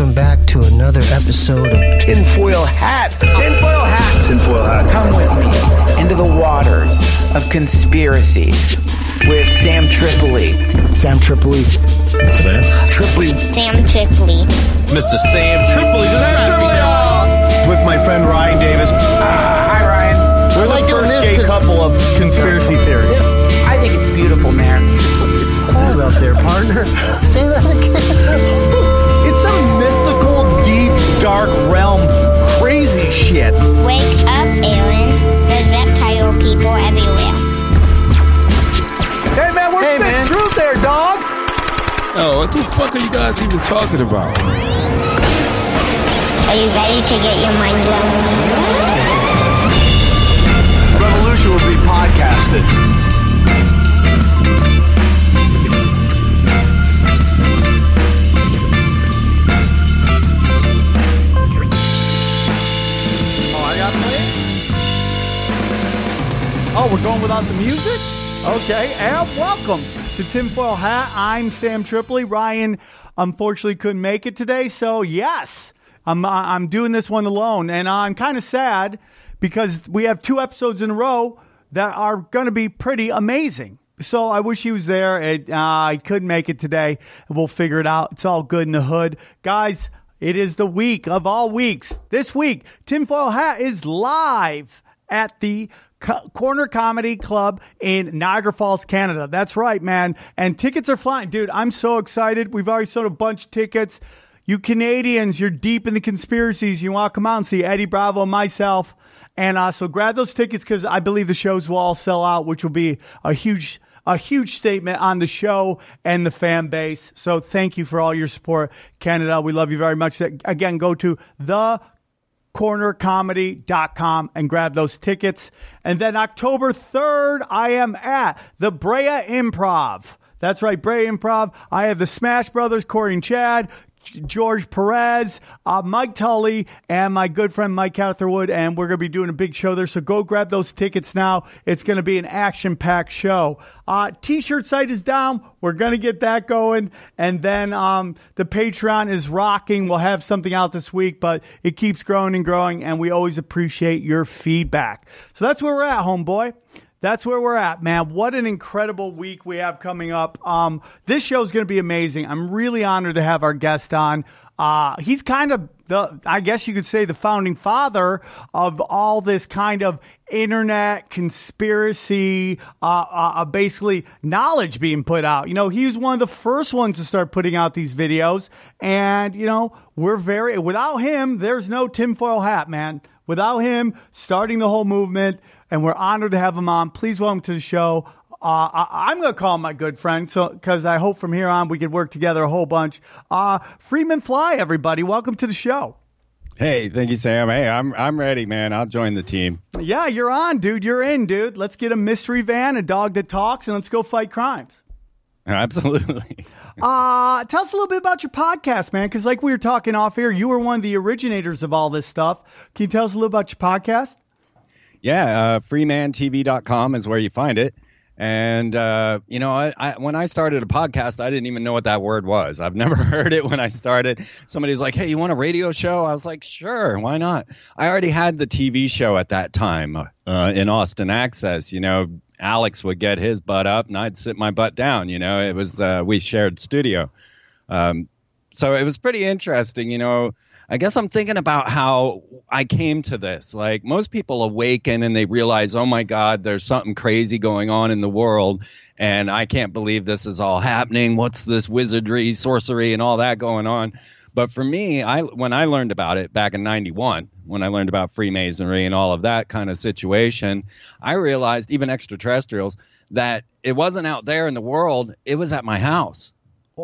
welcome back to another episode of Tinfoil Hat. Tinfoil Hat. Tinfoil hat. Come with me into the waters of conspiracy with Sam Tripoli. Sam Tripoli. Sam. Triply. Sam Tripoli. Mr. Sam Tripoli. Sam Tripoli. With my friend Ryan Davis. Ah, hi, Ryan. We're like the doing first this gay 'cause- couple of conspiracy theories. I think it's beautiful, man. Hold up there, partner. Say that again. Dark realm crazy shit. Wake up, Aaron. There's reptile people everywhere. Hey man, where's Hey, the man. truth there, dog? Oh, what the fuck are you guys even talking about? Are you ready to get your mind blown? Revolution will be podcasted. Oh, we're going without the music? Okay, and welcome to Tinfoil Hat. I'm Sam Tripoli. Ryan unfortunately couldn't make it today, so yes, I'm I'm doing this one alone, and I'm kind of sad because we have two episodes in a row that are going to be pretty amazing. So I wish he was there. It, uh, I couldn't make it today. We'll figure it out. It's all good in the hood, guys. It is the week of all weeks. This week, Tinfoil Hat is live at the Co- Corner Comedy Club in Niagara Falls, Canada. That's right, man. And tickets are flying. Dude, I'm so excited. We've already sold a bunch of tickets. You Canadians, you're deep in the conspiracies. You want to come out and see Eddie Bravo myself. And uh, so grab those tickets because I believe the shows will all sell out, which will be a huge a huge statement on the show and the fan base. So thank you for all your support, Canada. We love you very much. Again, go to the cornercomedy.com and grab those tickets. And then October 3rd, I am at the Brea Improv. That's right, Brea Improv. I have the Smash Brothers, Corey and Chad, George Perez, uh, Mike Tully, and my good friend Mike Catherwood, and we're going to be doing a big show there. So go grab those tickets now. It's going to be an action-packed show. Uh, T-shirt site is down. We're going to get that going, and then um, the Patreon is rocking. We'll have something out this week, but it keeps growing and growing, and we always appreciate your feedback. So that's where we're at, homeboy. That's where we're at, man. What an incredible week we have coming up. Um, this show is going to be amazing. I'm really honored to have our guest on. Uh, he's kind of the, I guess you could say, the founding father of all this kind of internet conspiracy, uh, uh, uh, basically knowledge being put out. You know, he was one of the first ones to start putting out these videos. And, you know, we're very, without him, there's no tinfoil hat, man. Without him starting the whole movement, and we're honored to have him on. Please welcome to the show. Uh, I, I'm going to call him my good friend, so because I hope from here on we could work together a whole bunch. Uh, Freeman Fly, everybody, welcome to the show. Hey, thank you, Sam. Hey, I'm I'm ready, man. I'll join the team. Yeah, you're on, dude. You're in, dude. Let's get a mystery van, a dog that talks, and let's go fight crimes. Absolutely. Uh, tell us a little bit about your podcast, man, because like we were talking off here, you were one of the originators of all this stuff. Can you tell us a little about your podcast? Yeah, uh, freemantv.com is where you find it. And uh, you know, I, I, when I started a podcast, I didn't even know what that word was. I've never heard it when I started. Somebody's like, "Hey, you want a radio show?" I was like, "Sure, why not?" I already had the TV show at that time uh, in Austin Access. You know, Alex would get his butt up, and I'd sit my butt down. You know, it was uh, we shared studio, um, so it was pretty interesting. You know. I guess I'm thinking about how I came to this. Like most people awaken and they realize, oh my God, there's something crazy going on in the world, and I can't believe this is all happening. What's this wizardry, sorcery, and all that going on? But for me, I when I learned about it back in '91, when I learned about Freemasonry and all of that kind of situation, I realized even extraterrestrials that it wasn't out there in the world; it was at my house.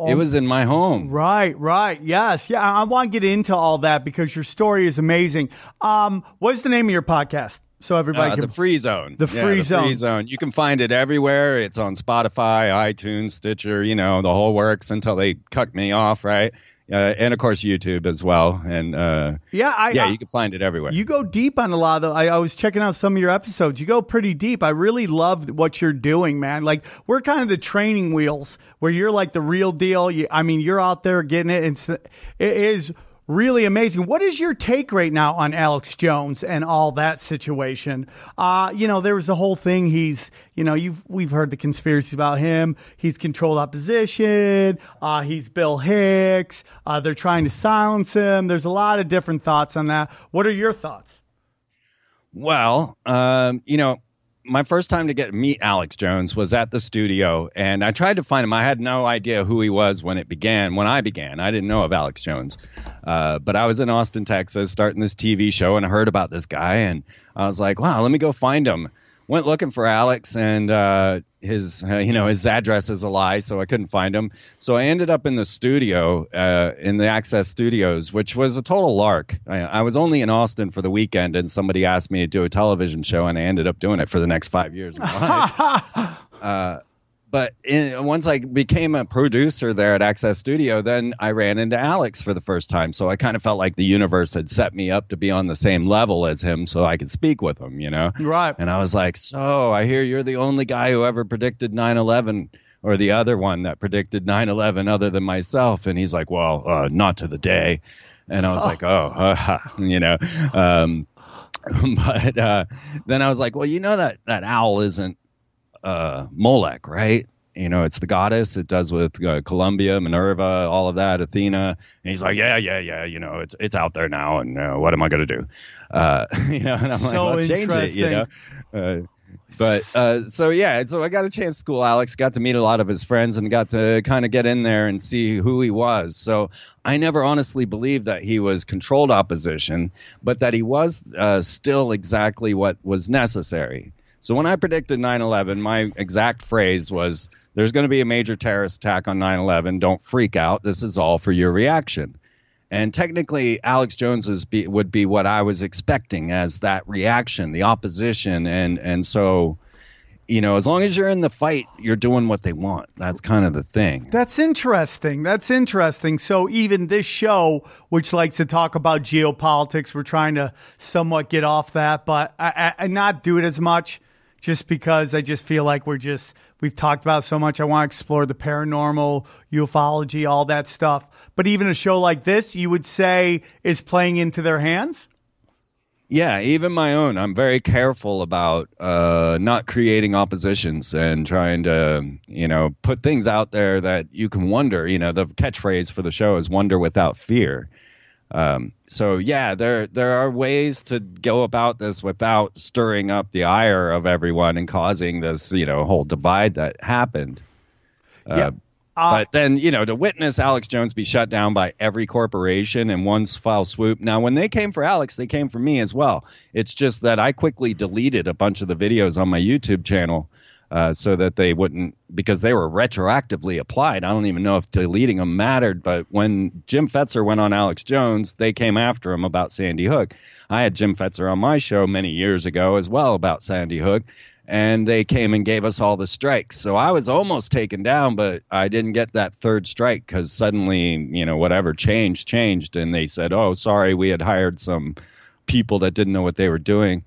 It was in my home. Right, right. Yes. Yeah. I want to get into all that because your story is amazing. Um, what's the name of your podcast? So everybody Uh, can. the free zone. The Yeah, Free Zone. Free zone. You can find it everywhere. It's on Spotify, iTunes, Stitcher. You know the whole works until they cut me off. Right. Uh, and of course YouTube as well. And uh, Yeah, I yeah, you can find it everywhere. You go deep on a lot of the. I, I was checking out some of your episodes. You go pretty deep. I really love what you're doing, man. Like we're kind of the training wheels where you're like the real deal. You, I mean, you're out there getting it. It's, it is really amazing. What is your take right now on Alex Jones and all that situation? Uh, you know, there was the whole thing. He's, you know, you've we've heard the conspiracies about him. He's controlled opposition. Uh, he's Bill Hicks. Uh, they're trying to silence him. There's a lot of different thoughts on that. What are your thoughts? Well, um, you know, my first time to get meet Alex Jones was at the studio, and I tried to find him. I had no idea who he was when it began. When I began, I didn't know of Alex Jones, uh, but I was in Austin, Texas, starting this TV show, and I heard about this guy, and I was like, "Wow, let me go find him." Went looking for Alex, and uh, his, uh, you know, his address is a lie, so I couldn't find him. So I ended up in the studio, uh, in the Access Studios, which was a total lark. I, I was only in Austin for the weekend, and somebody asked me to do a television show, and I ended up doing it for the next five years of my life. But in, once I became a producer there at Access Studio, then I ran into Alex for the first time. So I kind of felt like the universe had set me up to be on the same level as him so I could speak with him, you know? Right. And I was like, So I hear you're the only guy who ever predicted 9 11 or the other one that predicted 9 11 other than myself. And he's like, Well, uh, not to the day. And I was like, Oh, uh, you know. Um, but uh, then I was like, Well, you know that, that owl isn't uh, Molech, right? You know, it's the goddess. It does with uh, Columbia, Minerva, all of that, Athena. And he's like, yeah, yeah, yeah. You know, it's it's out there now, and uh, what am I going to do? Uh, you know, and I'm like, So well, change it. You know, uh, but uh, so yeah, so I got a chance to school Alex, got to meet a lot of his friends, and got to kind of get in there and see who he was. So I never honestly believed that he was controlled opposition, but that he was uh, still exactly what was necessary. So when I predicted 9/11, my exact phrase was, "There's going to be a major terrorist attack on 9/11. Don't freak out. This is all for your reaction." And technically, Alex Jones be, would be what I was expecting as that reaction, the opposition, and and so, you know, as long as you're in the fight, you're doing what they want. That's kind of the thing. That's interesting. That's interesting. So even this show, which likes to talk about geopolitics, we're trying to somewhat get off that, but I, I, and not do it as much, just because I just feel like we're just we've talked about so much. I want to explore the paranormal, ufology, all that stuff. But even a show like this, you would say is playing into their hands. Yeah, even my own. I'm very careful about uh, not creating oppositions and trying to, you know, put things out there that you can wonder. You know, the catchphrase for the show is "wonder without fear." Um, so yeah, there there are ways to go about this without stirring up the ire of everyone and causing this, you know, whole divide that happened. Yeah. Uh, but then, you know, to witness Alex Jones be shut down by every corporation in one foul swoop. Now, when they came for Alex, they came for me as well. It's just that I quickly deleted a bunch of the videos on my YouTube channel uh, so that they wouldn't, because they were retroactively applied. I don't even know if deleting them mattered, but when Jim Fetzer went on Alex Jones, they came after him about Sandy Hook. I had Jim Fetzer on my show many years ago as well about Sandy Hook and they came and gave us all the strikes. So I was almost taken down, but I didn't get that third strike because suddenly, you know, whatever changed, changed, and they said, "Oh, sorry, we had hired some people that didn't know what they were doing."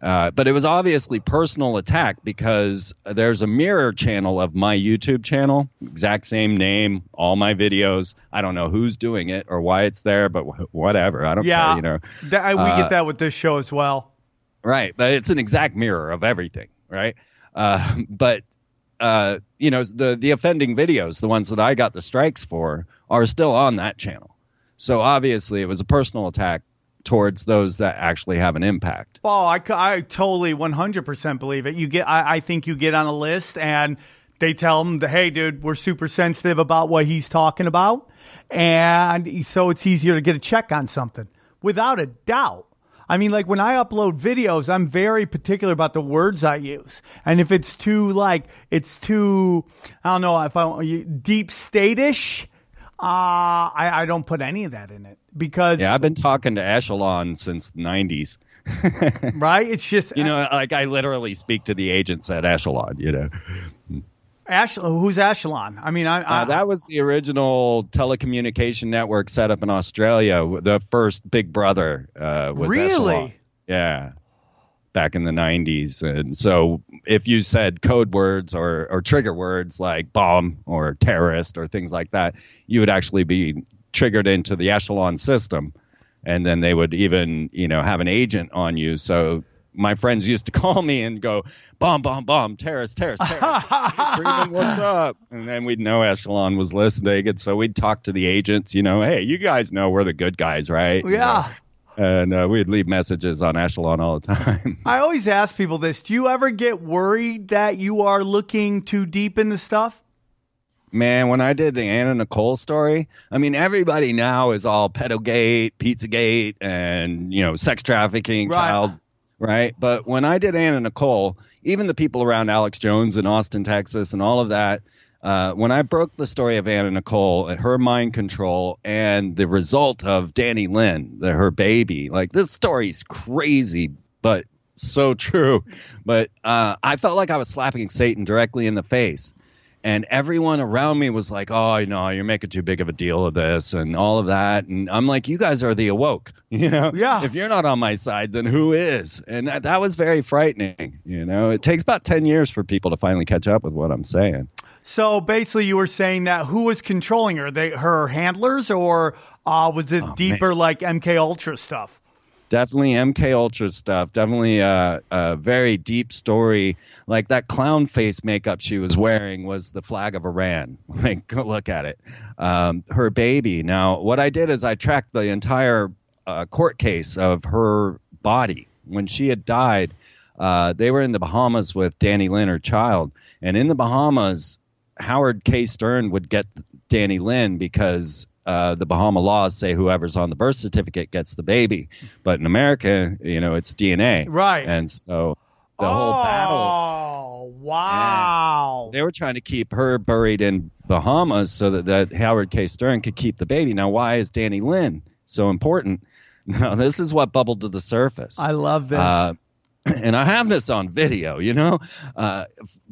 Uh, but it was obviously personal attack because there's a mirror channel of my YouTube channel, exact same name, all my videos. I don't know who's doing it or why it's there, but wh- whatever. I don't Yeah, care. You know, That- we Uh, get that with this show as well. Right, but it's an exact mirror of everything, right? Uh, but uh, you know, the the offending videos, the ones that I got the strikes for, are still on that channel. So obviously, it was a personal attack towards those that actually have an impact. Oh, I totally 100% believe it. You get, I, I think you get on a list and they tell that, hey, dude, we're super sensitive about what he's talking about. And so it's easier to get a check on something without a doubt. I mean, like when I upload videos, I'm very particular about the words I use. And if it's too, like, it's too, I don't know, if I deep state-ish, uh, I, I don't put any of that in it because, Yeah, I've been talking to Echelon since the '90s. right? It's just, You know, like I literally speak to the agents at Echelon. You know, Ash, who's Echelon? I mean, I, I Uh, that was the original telecommunication network set up in Australia. The first Big Brother uh, was Really? Echelon. Yeah, back in the '90s. And so, if you said code words or or trigger words like bomb or terrorist or things like that, you would actually be triggered into the Echelon system, and then they would even you know have an agent on you. So. My friends used to call me and go, bomb, bomb, bomb, terrorist, terrorist, terrorist. Hey, Freeman, what's up? And then we'd know Echelon was listening. And so we'd talk to the agents, you know, hey, you guys know we're the good guys, right? You yeah. know, And uh, we'd leave messages on Echelon all the time. I always ask people this: Do you ever get worried that you are looking too deep into stuff? Man, when I did the Anna Nicole story, I mean, everybody now is all pedogate, Pizzagate, and, you know, sex trafficking, Right. child, right? But when I did Anna Nicole, even the people around Alex Jones in Austin, Texas, and all of that, uh, when I broke the story of Anna Nicole, and her mind control, and the result of Dannielynn, the, her baby, like this story's crazy, but so true. But uh, I felt like I was slapping Satan directly in the face and everyone around me was like, "Oh, no, you're making too big of a deal of this and all of that." And I'm like, "You guys are the awoke, you know? Yeah. If you're not on my side, then who is?" And that, that was very frightening. You know, it takes about ten years for people to finally catch up with what I'm saying. So basically, you were saying that who was controlling her? They her handlers, or uh, was it deeper like MK Ultra stuff? Definitely MK Ultra stuff. Definitely a, a very deep story. Like that clown face makeup she was wearing was the flag of Iran. Like, go look at it. Um, her baby. Now, what I did is I tracked the entire uh, court case of her body when she had died. Uh, they were in the Bahamas with Dannielynn, her child, and in the Bahamas, Howard K. Stern would get Dannielynn because uh, the Bahama laws say whoever's on the birth certificate gets the baby, but in America, you know, it's DNA, Right. And so the whole battle, Oh wow! they were trying to keep her buried in Bahamas so that, that Howard K. Stern could keep the baby. Now, why is Dannielynn so important? Now, this is what bubbled to the surface. I love this. Uh, and I have this on video, you know, uh,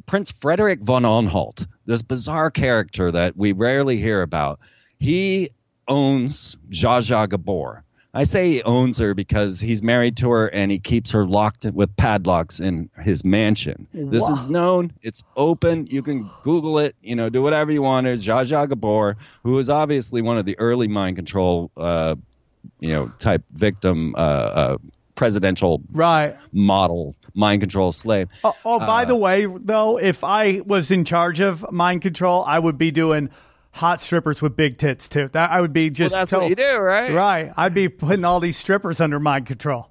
Prince Frederick von Anhalt, this bizarre character that we rarely hear about. He owns Zsa Zsa Gabor. I say he owns her because he's married to her and he keeps her locked with padlocks in his mansion. This is known. It's open. You can Google it. You know, do whatever you want. There's Zsa Zsa Gabor, who is obviously one of the early mind control, uh, you know, type victim, uh, uh, presidential right. model mind control slave. Oh, oh by Uh, the way, though, if I was in charge of mind control, I would be doing hot strippers with big tits too. That I would be just. that's to- what you do, right? Right. I'd be putting all these strippers under mind control.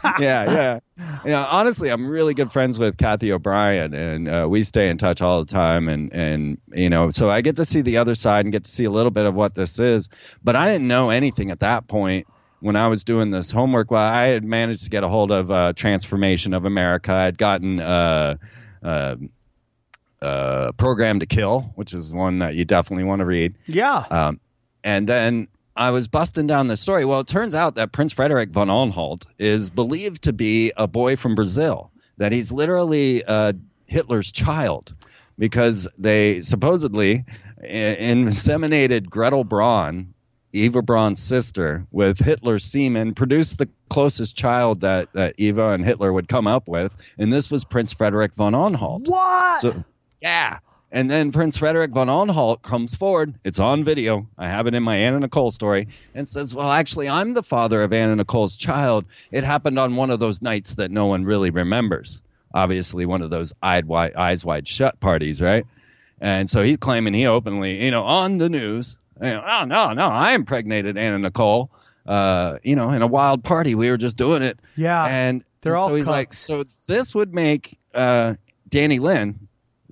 yeah, yeah. Yeah, honestly, I'm really good friends with Cathy O'Brien, and uh, we stay in touch all the time. And and you know, so I get to see the other side and get to see a little bit of what this is. But I didn't know anything at that point when I was doing this homework. Well, I had managed to get a hold of uh, Trance Formation of America. I had gotten. Uh, uh, uh, Program to Kill, which is one that you definitely want to read. Yeah. Um, and then I was busting down the story. Well, it turns out that Prince Frederick von Anhalt is believed to be a boy from Brazil, that he's literally uh, Hitler's child because they supposedly inseminated Gretel Braun, Eva Braun's sister, with Hitler's semen, produced the closest child that, that Eva and Hitler would come up with. And this was Prince Frederick von Anhalt. what? So, yeah. And then Prince Frederick von Anhalt comes forward. It's on video. I have it in my Anna Nicole story and says, Well, actually, I'm the father of Anna Nicole's child. It happened on one of those nights that no one really remembers. Obviously, one of those wide, eyes wide shut parties, right? And so he's claiming he openly, you know, on the news, you know, oh, no, no, I impregnated Anna Nicole, uh, you know, in a wild party. We were just doing it. Yeah. And They're so all he's like, so this would make uh, Dannielynn,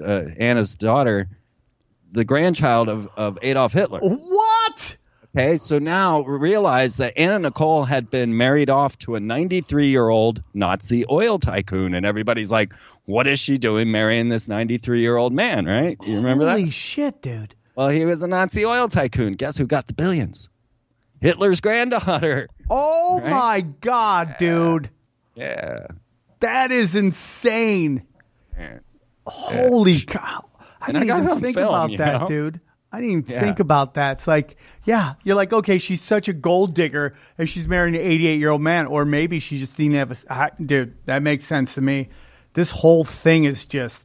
uh, Anna's daughter, the grandchild of, of Adolf Hitler. what? Okay, so now realize that Anna Nicole had been married off to a 93 year old Nazi oil tycoon, and everybody's like, what is she doing marrying this 93 year old man, right? You remember Holy that? Holy shit, dude. Well, he was a Nazi oil tycoon. Guess who got the billions? Hitler's granddaughter. Oh Right? my god, dude. Yeah. That is insane. Yeah. Holy cow. I And didn't it even think film, about that, know? dude. I didn't even Yeah. think about that. It's like, yeah, you're like, okay, she's such a gold digger and she's marrying an 88 year old man, or maybe she just didn't have a. I- Dude, that makes sense to me. This whole thing is just,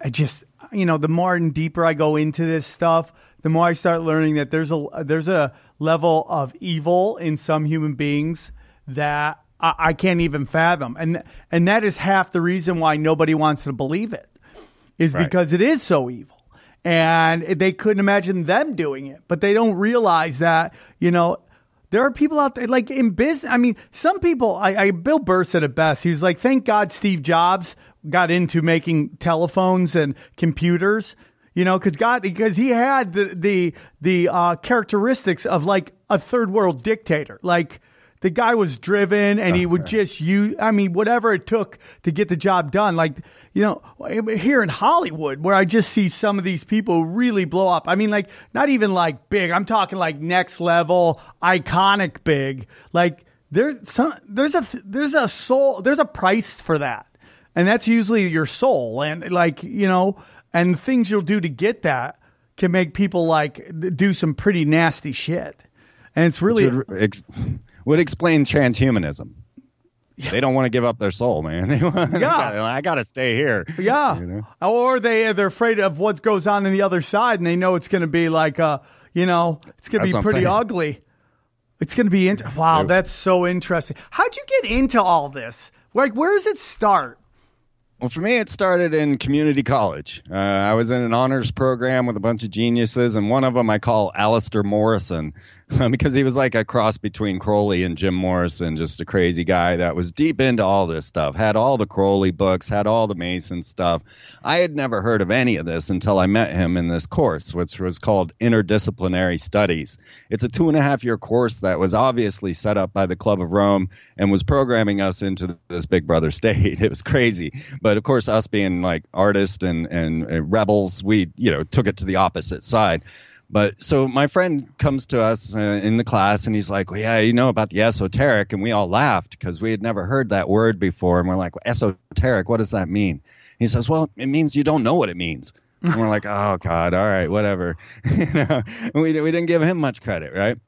I just, you know, the more and deeper I go into this stuff, the more I start learning that there's a there's a level of evil in some human beings that I, I can't even fathom, and and that is half the reason why nobody wants to believe it, is Right. because it is so evil, and they couldn't imagine them doing it, but they don't realize that you know. There are people out there like in business. I mean, some people. I, I Bill Burr said it best. He was like, "Thank God Steve Jobs got into making telephones and computers." You know, because God, because he had the the the uh, characteristics of like a third world dictator. Like the guy was driven, and he would just use. I mean, whatever it took to get the job done. Like you know, here in Hollywood, where I just see some of these people really blow up. I mean, like not even like big. I'm talking like next level, iconic big. Like there's some there's a there's a soul there's a price for that, and that's usually your soul. And like you know, and things you'll do to get that can make people like do some pretty nasty shit. And it's really would, ex- would explain transhumanism. They don't want to give up their soul, man. They want, Yeah. I got to stay here. Yeah. You know? Or they they're afraid of what goes on in the other side, and they know it's going to be like uh you know it's going to That's be pretty ugly. It's going to be int- wow. That's so interesting. How'd you get into all this? Like, where does it start? Well, for me, it started in community college. Uh, I was in an honors program with a bunch of geniuses, and one of them I call Alistair Morrison because he was like a cross between Crowley and Jim Morrison, just a crazy guy that was deep into all this stuff, had all the Crowley books, had all the Mason stuff. I had never heard of any of this until I met him in this course, which was called Interdisciplinary Studies. It's a two and a half year course that was obviously set up by the Club of Rome and was programming us into this Big Brother state. It was crazy. But of course, us being like artists and, and, and rebels, we, you know, took it to the opposite side. But so my friend comes to us uh, in the class and he's like, well, yeah, you know about the esoteric. And we all laughed because we had never heard that word before. And we're like, esoteric, what does that mean? He says, well, it means you don't know what it means. And we're like, oh, God, all right, whatever. you know, we, we didn't give him much credit, right?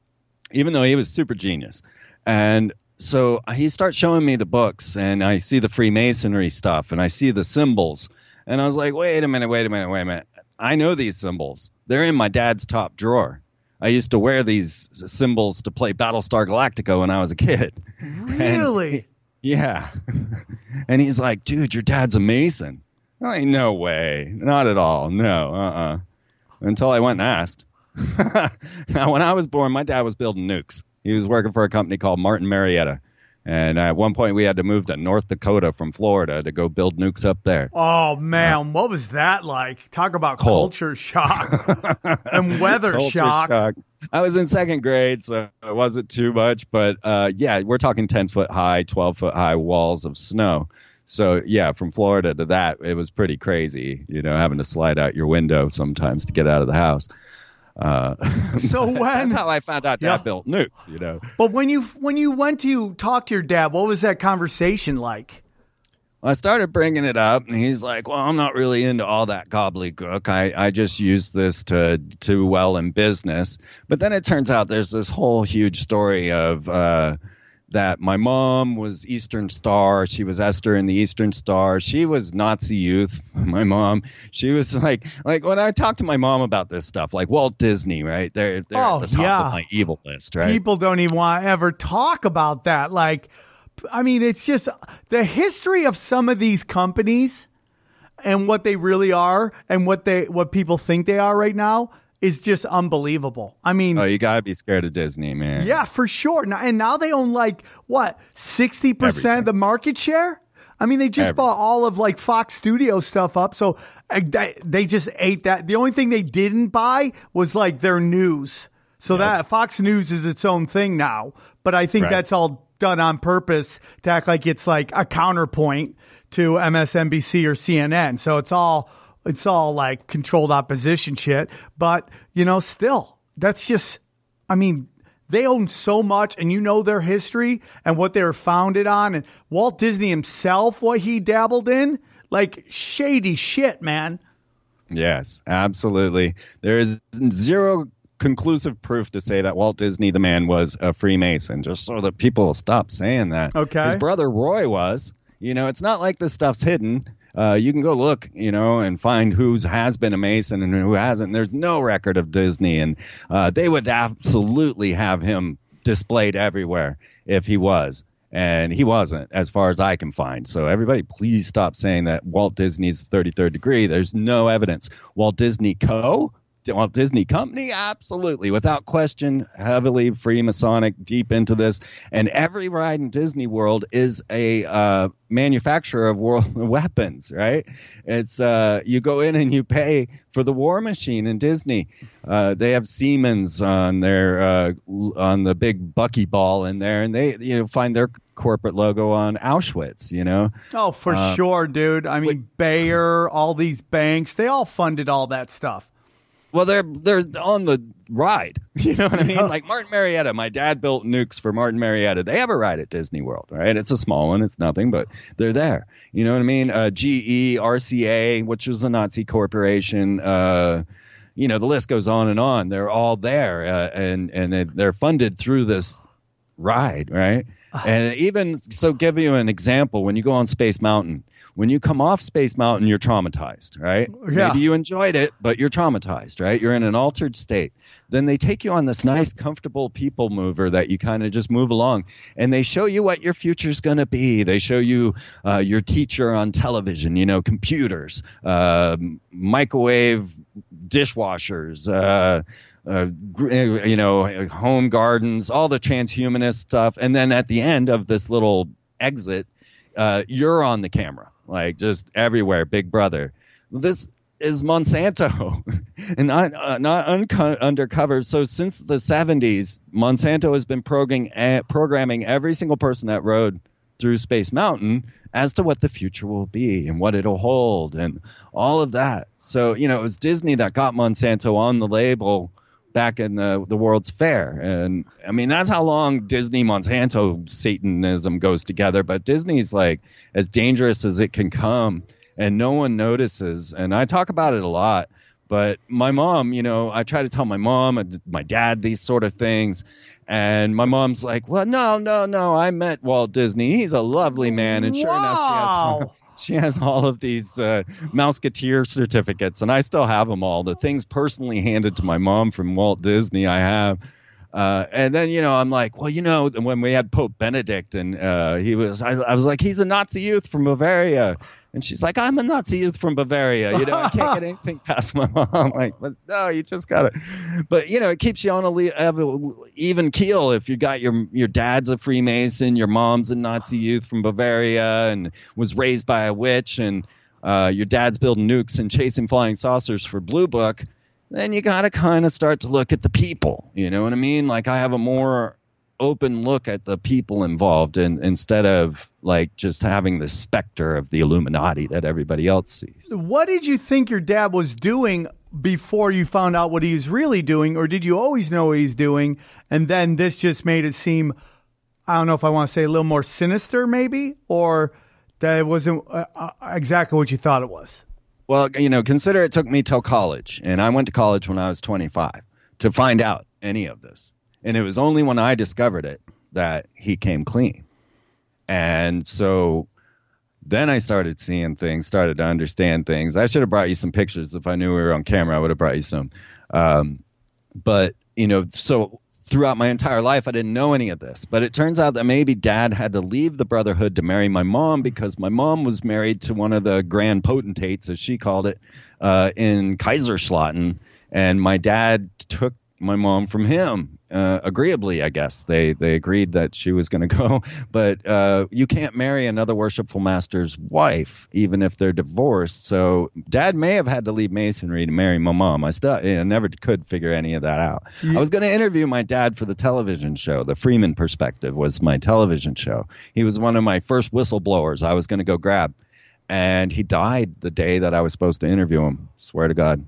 Even though he was super genius. And so he starts showing me the books and I see the Freemasonry stuff and I see the symbols. And I was like, wait a minute, wait a minute, wait a minute. I know these symbols. They're in my dad's top drawer. I used to wear these symbols to play Battlestar Galactica when I was a kid. Really? Yeah. and he's like, dude, your dad's a Mason. I'm like, no way. Not at all. No. Uh uh Until I went and asked. now, when I was born, my dad was building nukes. He was working for a company called Martin Marietta. And at one point, we had to move to North Dakota from Florida to go build nukes up there. Oh man, what was that like? Talk about Cold. culture shock and weather Culture shock. I was in second grade, so it wasn't too much. But uh, yeah, we're talking 10 foot high, 12 foot high walls of snow. So yeah, from Florida to that, it was pretty crazy, you know, having to slide out your window sometimes to get out of the house. Uh, So when that's how I found out Dad Yeah. built nukes, you know. But when you when you went to talk to your dad, what was that conversation like? I started bringing it up, and he's like, "Well, I'm not really into all that gobbledygook. I, I just use this to do well in business." But then it turns out there's this whole huge story of uh, that my mom was Eastern Star. She was Esther in the Eastern Star. She was Nazi youth. My mom, she was like, like when I talk to my mom about this stuff, like Walt Disney, right? They're they're Oh, at the top yeah. of my evil list, right? People don't even want to ever talk about that. Like, I mean, it's just the history of some of these companies and what they really are and what they what people think they are right now is just unbelievable. I mean, oh, you gotta be scared of Disney, man. yeah, for sure. Now, and now they own like what sixty percent of the market share. I mean, they just Everything. bought all of like Fox Studio stuff up, so uh, they, just ate that. The only thing they didn't buy was like their news. So that Fox News is its own thing now. But I think Right. that's all done on purpose to act like it's like a counterpoint to MSNBC or CNN. So it's all it's all like controlled opposition shit. But you know, still, that's just. I mean, they own so much, and you know their history and what they were founded on, and Walt Disney himself, what he dabbled in, like shady shit, man. Yes, absolutely. There is zero conclusive proof to say that Walt Disney, the man, was a Freemason, just so that people stop saying that. Okay. His brother Roy was. You know, it's not like this stuff's hidden. Uh, you can go look, you know, and find who has been a Mason and who hasn't. There's no record of Disney, and uh, they would absolutely have him displayed everywhere if he was. And he wasn't, as far as I can find. So everybody, please stop saying that Walt Disney's 33rd degree. There's no evidence. Walt Disney Co. Walt Disney Company, absolutely, without question, heavily Freemasonic, deep into this. And every ride in Disney World is a uh, manufacturer of world weapons, right? It's uh, you go in and you pay for the war machine in Disney. Uh, they have Siemens on their uh, on the big buckyball in there, and they you know find their corporate logo on Auschwitz. You know, Oh, for Uh, sure, dude. I mean, Bayer, all these banks, they all funded all that stuff. Well, they're they're on the ride. You know what I mean? Like Martin Marietta. My dad built nukes for Martin Marietta. They have a ride at Disney World, right? It's a small one. It's nothing, but they're there. You know what I mean? Uh, GE, RCA, which was a Nazi corporation. Uh, you know, the list goes on and on. They're all there, uh, and and they're funded through this ride, right? And even so, give you an example. When you go on Space Mountain, when you come off Space Mountain, you're traumatized, right? Yeah. Maybe you enjoyed it, but you're traumatized, right? You're in an altered state. Then they take you on this nice, comfortable people mover that you kind of just move along, and they show you what your future's going to be. They show you uh, your teacher on television, you know, computers, uh, microwave dishwashers. Uh, uh, uh, you know, home gardens, all the transhumanist stuff, and then at the end of this little exit, uh, you're on the camera, like just everywhere, Big Brother. This is Monsanto, and not uh, not unco- undercover. So since the 70s, Monsanto has been programming uh, programming every single person that rode through Space Mountain as to what the future will be and what it'll hold and all of that. So you know, it was Disney that got Monsanto on the label back in the the World's Fair, and I mean that's how long Disney Monsanto Satanism goes together. But Disney's like as dangerous as it can come, and no one notices. And I talk about it a lot. But my mom, you know, I try to tell my mom and my dad these sort of things. And my mom's like, well, no, no, no. I met Walt Disney. He's a lovely man. And sure enough, she has Wow. she has all of these uh, Mouseketeer certificates, and I still have them all. The things personally handed to my mom from Walt Disney, I have. Uh, and then you know I'm like, well, you know, when we had Pope Benedict, and uh, he was, I, I was like, he's a Nazi youth from Bavaria, and she's like, I'm a Nazi youth from Bavaria. You know, I can't get anything past my mom. I'm like, but no, you just gotta. But you know, it keeps you on a le- even keel if you got your your dad's a Freemason, your mom's a Nazi youth from Bavaria, and was raised by a witch, and uh, your dad's building nukes and chasing flying saucers for Blue Book then you got to kind of start to look at the people. You know what I mean? Like I have a more open look at the people involved and instead of like just having the specter of the Illuminati that everybody else sees. What did you think your dad was doing before you found out what he was really doing, or did you always know what he's doing? And then this just made it seem, I don't know if I want to say a little more sinister, maybe, or that it wasn't uh, uh, exactly what you thought it was. Well, you know, consider it took me till college, and I went to college when I was 25 to find out any of this. And it was only when I discovered it that he came clean. And so then I started seeing things, started to understand things. I should have brought you some pictures if I knew we were on camera. I would have brought you some. Um, but you know, so throughout my entire life, I didn't know any of this. But it turns out that maybe Dad had to leave the Brotherhood to marry my mom because my mom was married to one of the grand potentates, as she called it, uh, in Kaiserslautern, and my dad took my mom from him uh, agreeably i guess. They they agreed that she was going to go but uh, you can't marry another worshipful master's wife even if they're divorced. So dad may have had to leave masonry to marry my mom. I still I never could figure any of that out. I was going to interview my dad for the television show the freeman perspective was my television show. He was one of my first whistleblowers. I was going to go grab and he died the day that i was supposed to interview him. Swear to god.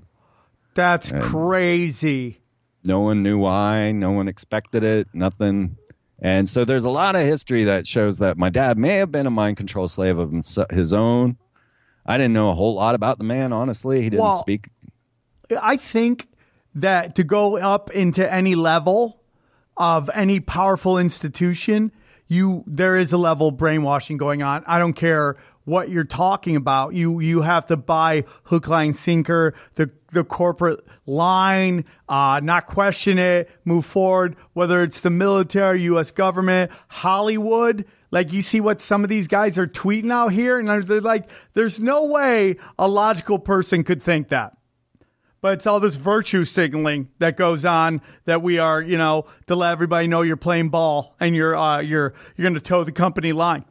That's crazy. No one knew why. No one expected it. Nothing. And so there's a lot of history that shows that my dad may have been a mind control slave of his own, I didn't know a whole lot about the man. Honestly, he didn't Well, speak. I think that to go up into any level of any powerful institution, you there is a level of brainwashing going on. I don't care what you're talking about. You you have to buy hook, line, sinker, the the corporate line, uh, not question it, move forward. Whether it's the military, U.S. government, Hollywood. Like you see what some of these guys are tweeting out here, and they're like, "There's no way a logical person could think that." but it's all this virtue signaling that goes on that we are, you know, to let everybody know you're playing ball and you're uh, you're you're going to toe the company line.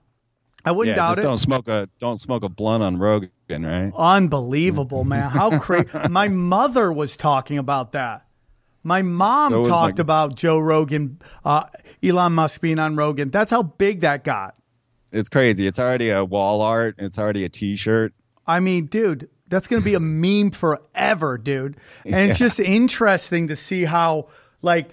I wouldn't Yeah, doubt just it. don't smoke a don't smoke a blunt on Rogan, right? Unbelievable, man! How crazy! my mother was talking about that. My mom So talked my- about Joe Rogan, uh, Elon Musk being on Rogan. That's how big that got. It's crazy. It's already a wall art. It's already a T-shirt. I mean, dude, that's going to be a meme forever, dude. And it's just interesting to see how, like,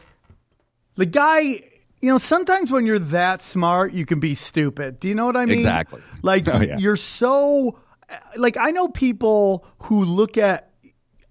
the guy, you know, sometimes when you're that smart, you can be stupid. Do you know what I mean? Exactly. Like, Oh, yeah. you're so, like, I know people who look at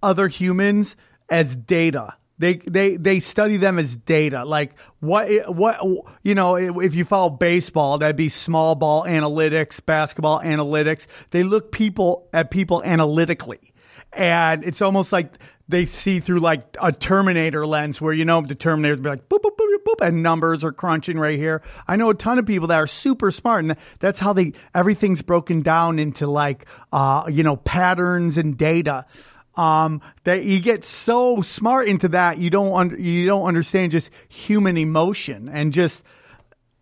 other humans as data. They, they they study them as data. Like what what you know if you follow baseball, that'd be small ball analytics, basketball analytics. They look people at people analytically, and it's almost like they see through like a Terminator lens, where you know the Terminators be like boop boop boop boop, and numbers are crunching right here. I know a ton of people that are super smart, and that's how they everything's broken down into like uh you know patterns and data um, that you get so smart into that you don't un- you don't understand just human emotion and just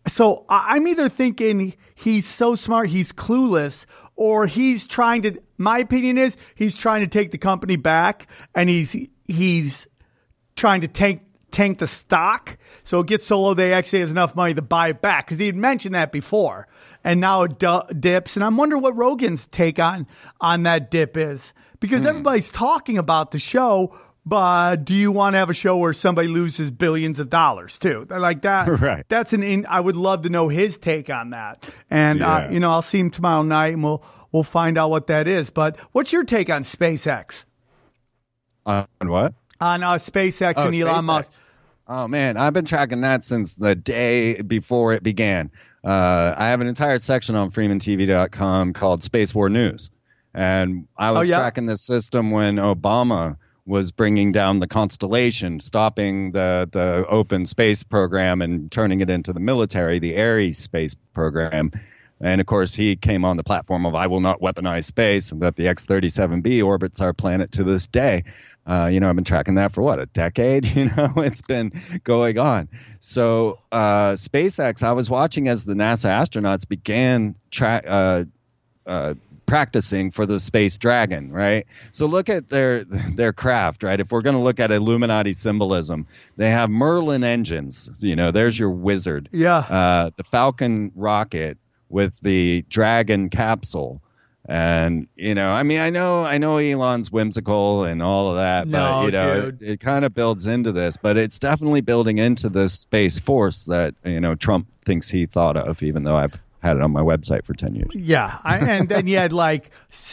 so I'm either thinking he's so smart he's clueless or he's trying to my opinion is he's trying to take the company back and he's he's trying to tank tank the stock. So it gets so low they actually has enough money to buy it back. Because he had mentioned that before. And now it du- dips. And i'm wondering what rogan's take on on that dip is. Because everybody's talking about the show but do you want to have a show where somebody loses billions of dollars too? Like that. Right. that's an in, i would love to know his take on that. And uh, you know i'll see him tomorrow night and we'll we'll find out what that is but what's your take on spacex On what? on uh, SpaceX Oh, and Elon SpaceX. Musk. Oh man, I've been tracking that since the day before it began. Uh, I have an entire section on FreemanTV.com called Space War News, and I was Oh, yeah? tracking this system when Obama was bringing down the Constellation, stopping the the open space program and turning it into the military, the Ares space program. And of course, he came on the platform of "I will not weaponize space," and that the X-37B orbits our planet to this day. Uh, you know, I've been tracking that for what a decade. You know, it's been going on. So, uh, SpaceX, I was watching as the NASA astronauts began tra- uh, uh, practicing for the Space Dragon, right? So look at their their craft, right? If we're going to look at Illuminati symbolism, they have Merlin engines. You know, there's your wizard. Yeah. Uh, the Falcon rocket with the Dragon capsule. And you know, I mean, I know, I know, Elon's whimsical and all of that, No, but you know, dude. it, it kind of builds into this. But it's definitely building into this space force that you know Trump thinks he thought of, even though I've had it on my website for ten years. Yeah, I, and then you had like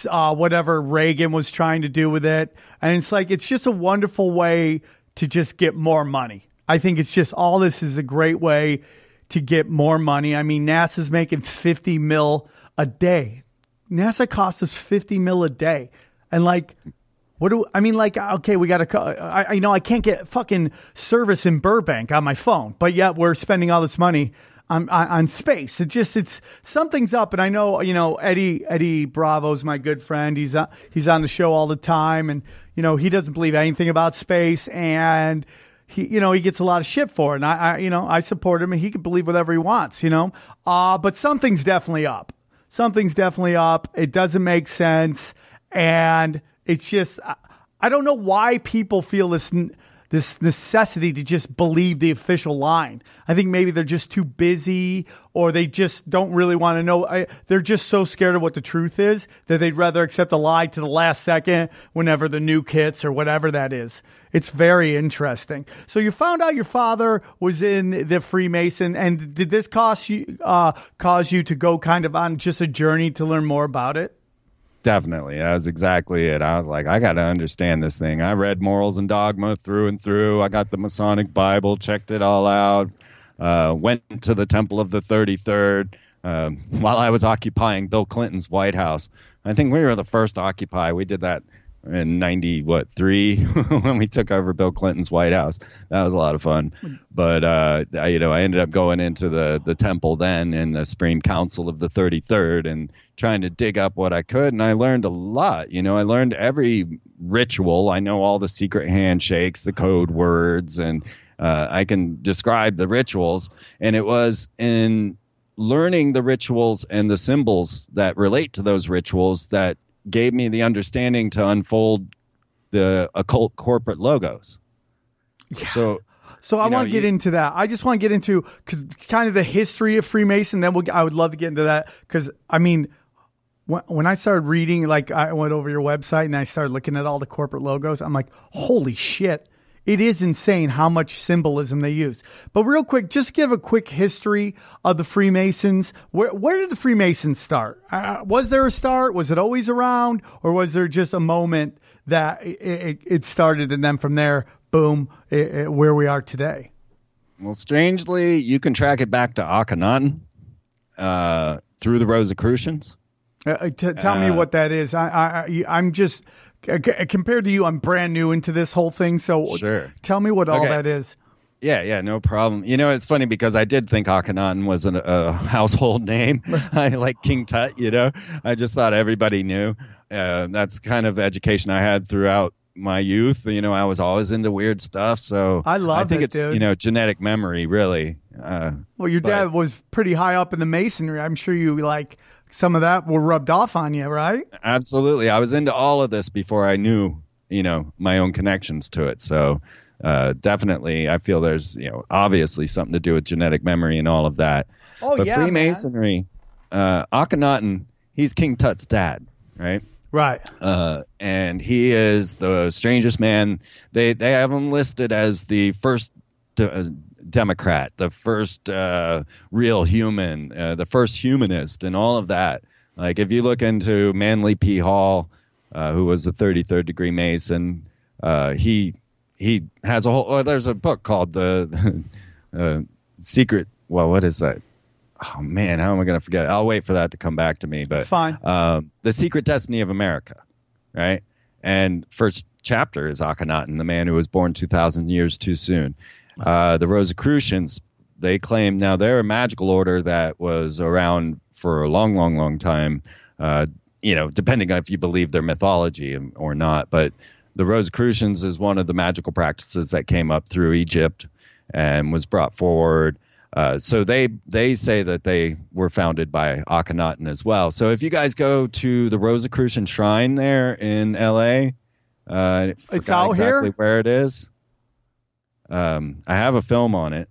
uh, whatever Reagan was trying to do with it, and it's like it's just a wonderful way to just get more money. I think it's just all this is a great way to get more money. I mean, NASA's making fifty mil a day. NASA costs us fifty mil a day, and like. What do I mean? Like, okay, we got to. I, I know I can't get fucking service in Burbank on my phone, but yet we're spending all this money on, on, on space. It just it's something's up, and I know you know Eddie Eddie Bravo's my good friend. He's on, he's on the show all the time, and you know he doesn't believe anything about space, and he you know he gets a lot of shit for it. And I, I you know I support him, and he can believe whatever he wants, you know. Uh, but something's definitely up. Something's definitely up. It doesn't make sense, and it's just I, I don't know why people feel this n- this necessity to just believe the official line. I think maybe they're just too busy, or they just don't really want to know. I, they're just so scared of what the truth is that they'd rather accept a lie to the last second whenever the new kits or whatever that is. It's very interesting. So you found out your father was in the Freemason, and did this cost you uh, cause you to go kind of on just a journey to learn more about it? Definitely. That was exactly it. I was like, I got to understand this thing. I read Morals and Dogma through and through. I got the Masonic Bible, checked it all out. Uh, went to the Temple of the 33rd um, while I was occupying Bill Clinton's White House. I think we were the first to occupy. We did that in 90 what 3 when we took over Bill Clinton's White House. That was a lot of fun. But uh, I, you know, I ended up going into the the temple then in the Supreme Council of the 33rd and trying to dig up what I could and I learned a lot. You know, I learned every ritual. I know all the secret handshakes, the code words and uh, I can describe the rituals and it was in learning the rituals and the symbols that relate to those rituals that gave me the understanding to unfold the occult corporate logos. Yeah. So, So I you know, want to get you- into that. I just want to get into 'cause kind of the history of Freemason. Then we'll. I would love to get into that because I mean, when, when I started reading, like I went over your website and I started looking at all the corporate logos. I'm like, holy shit! It is insane how much symbolism they use. But real quick, just give a quick history of the Freemasons. Where where did the Freemasons start? Uh, was there a start? Was it always around, or was there just a moment that it, it, it started and then from there, boom, it, where we are today? well, strangely, you can track it back to Akhenaten uh, through the Rosicrucians. Uh, uh, t- tell me Uh, what that is. I, I, I- I'm just c- compared to you. I'm brand new into this whole thing. So Sure. tell me what all Okay. that is. Yeah, yeah, no problem. You know, it's funny because I did think Akhenaten was an, a household name. I like King Tut, you know. I just thought everybody knew. Uh, that's kind of education I had throughout my youth. You know, I was always into weird stuff. So I love I think it, it's dude. you know genetic memory, really. Uh, Well, your but- dad was pretty high up in the masonry. I'm sure you like some of that were rubbed off on you, right? Absolutely. I was into all of this before I knew, you know, my own connections to it. So uh, definitely, I feel there's, you know, obviously something to do with genetic memory and all of that. Oh, but yeah, man. Freemasonry, uh, Akhenaten, he's King Tut's dad, right? Right. uh, and he is the strangest man. They they have him listed as the first de- Democrat, the first uh, real human, uh, the first humanist, and all of that. Like if you look into Manly P. Hall, uh, who was a 33rd degree Mason, uh, he he has a whole. Oh, there's a book called the uh, Secret. Well, what is that? Oh man, how am I going to forget? I'll wait for that to come back to me. But Fine. um, the secret destiny of America, right? And first chapter is Akhenaten, the man who was born 2,000 years too soon. Uh, the Rosicrucians, they claim now they're a magical order that was around for a long, long, long time. Uh, you know, depending on if you believe their mythology or not. But the Rosicrucians is one of the magical practices that came up through Egypt and was brought forward. Uh, so they they say that they were founded by Akhenaten as well. So if you guys go to the Rosicrucian Shrine there in L.A., uh, It's out here? exactly where it is. Um, I have a film on it,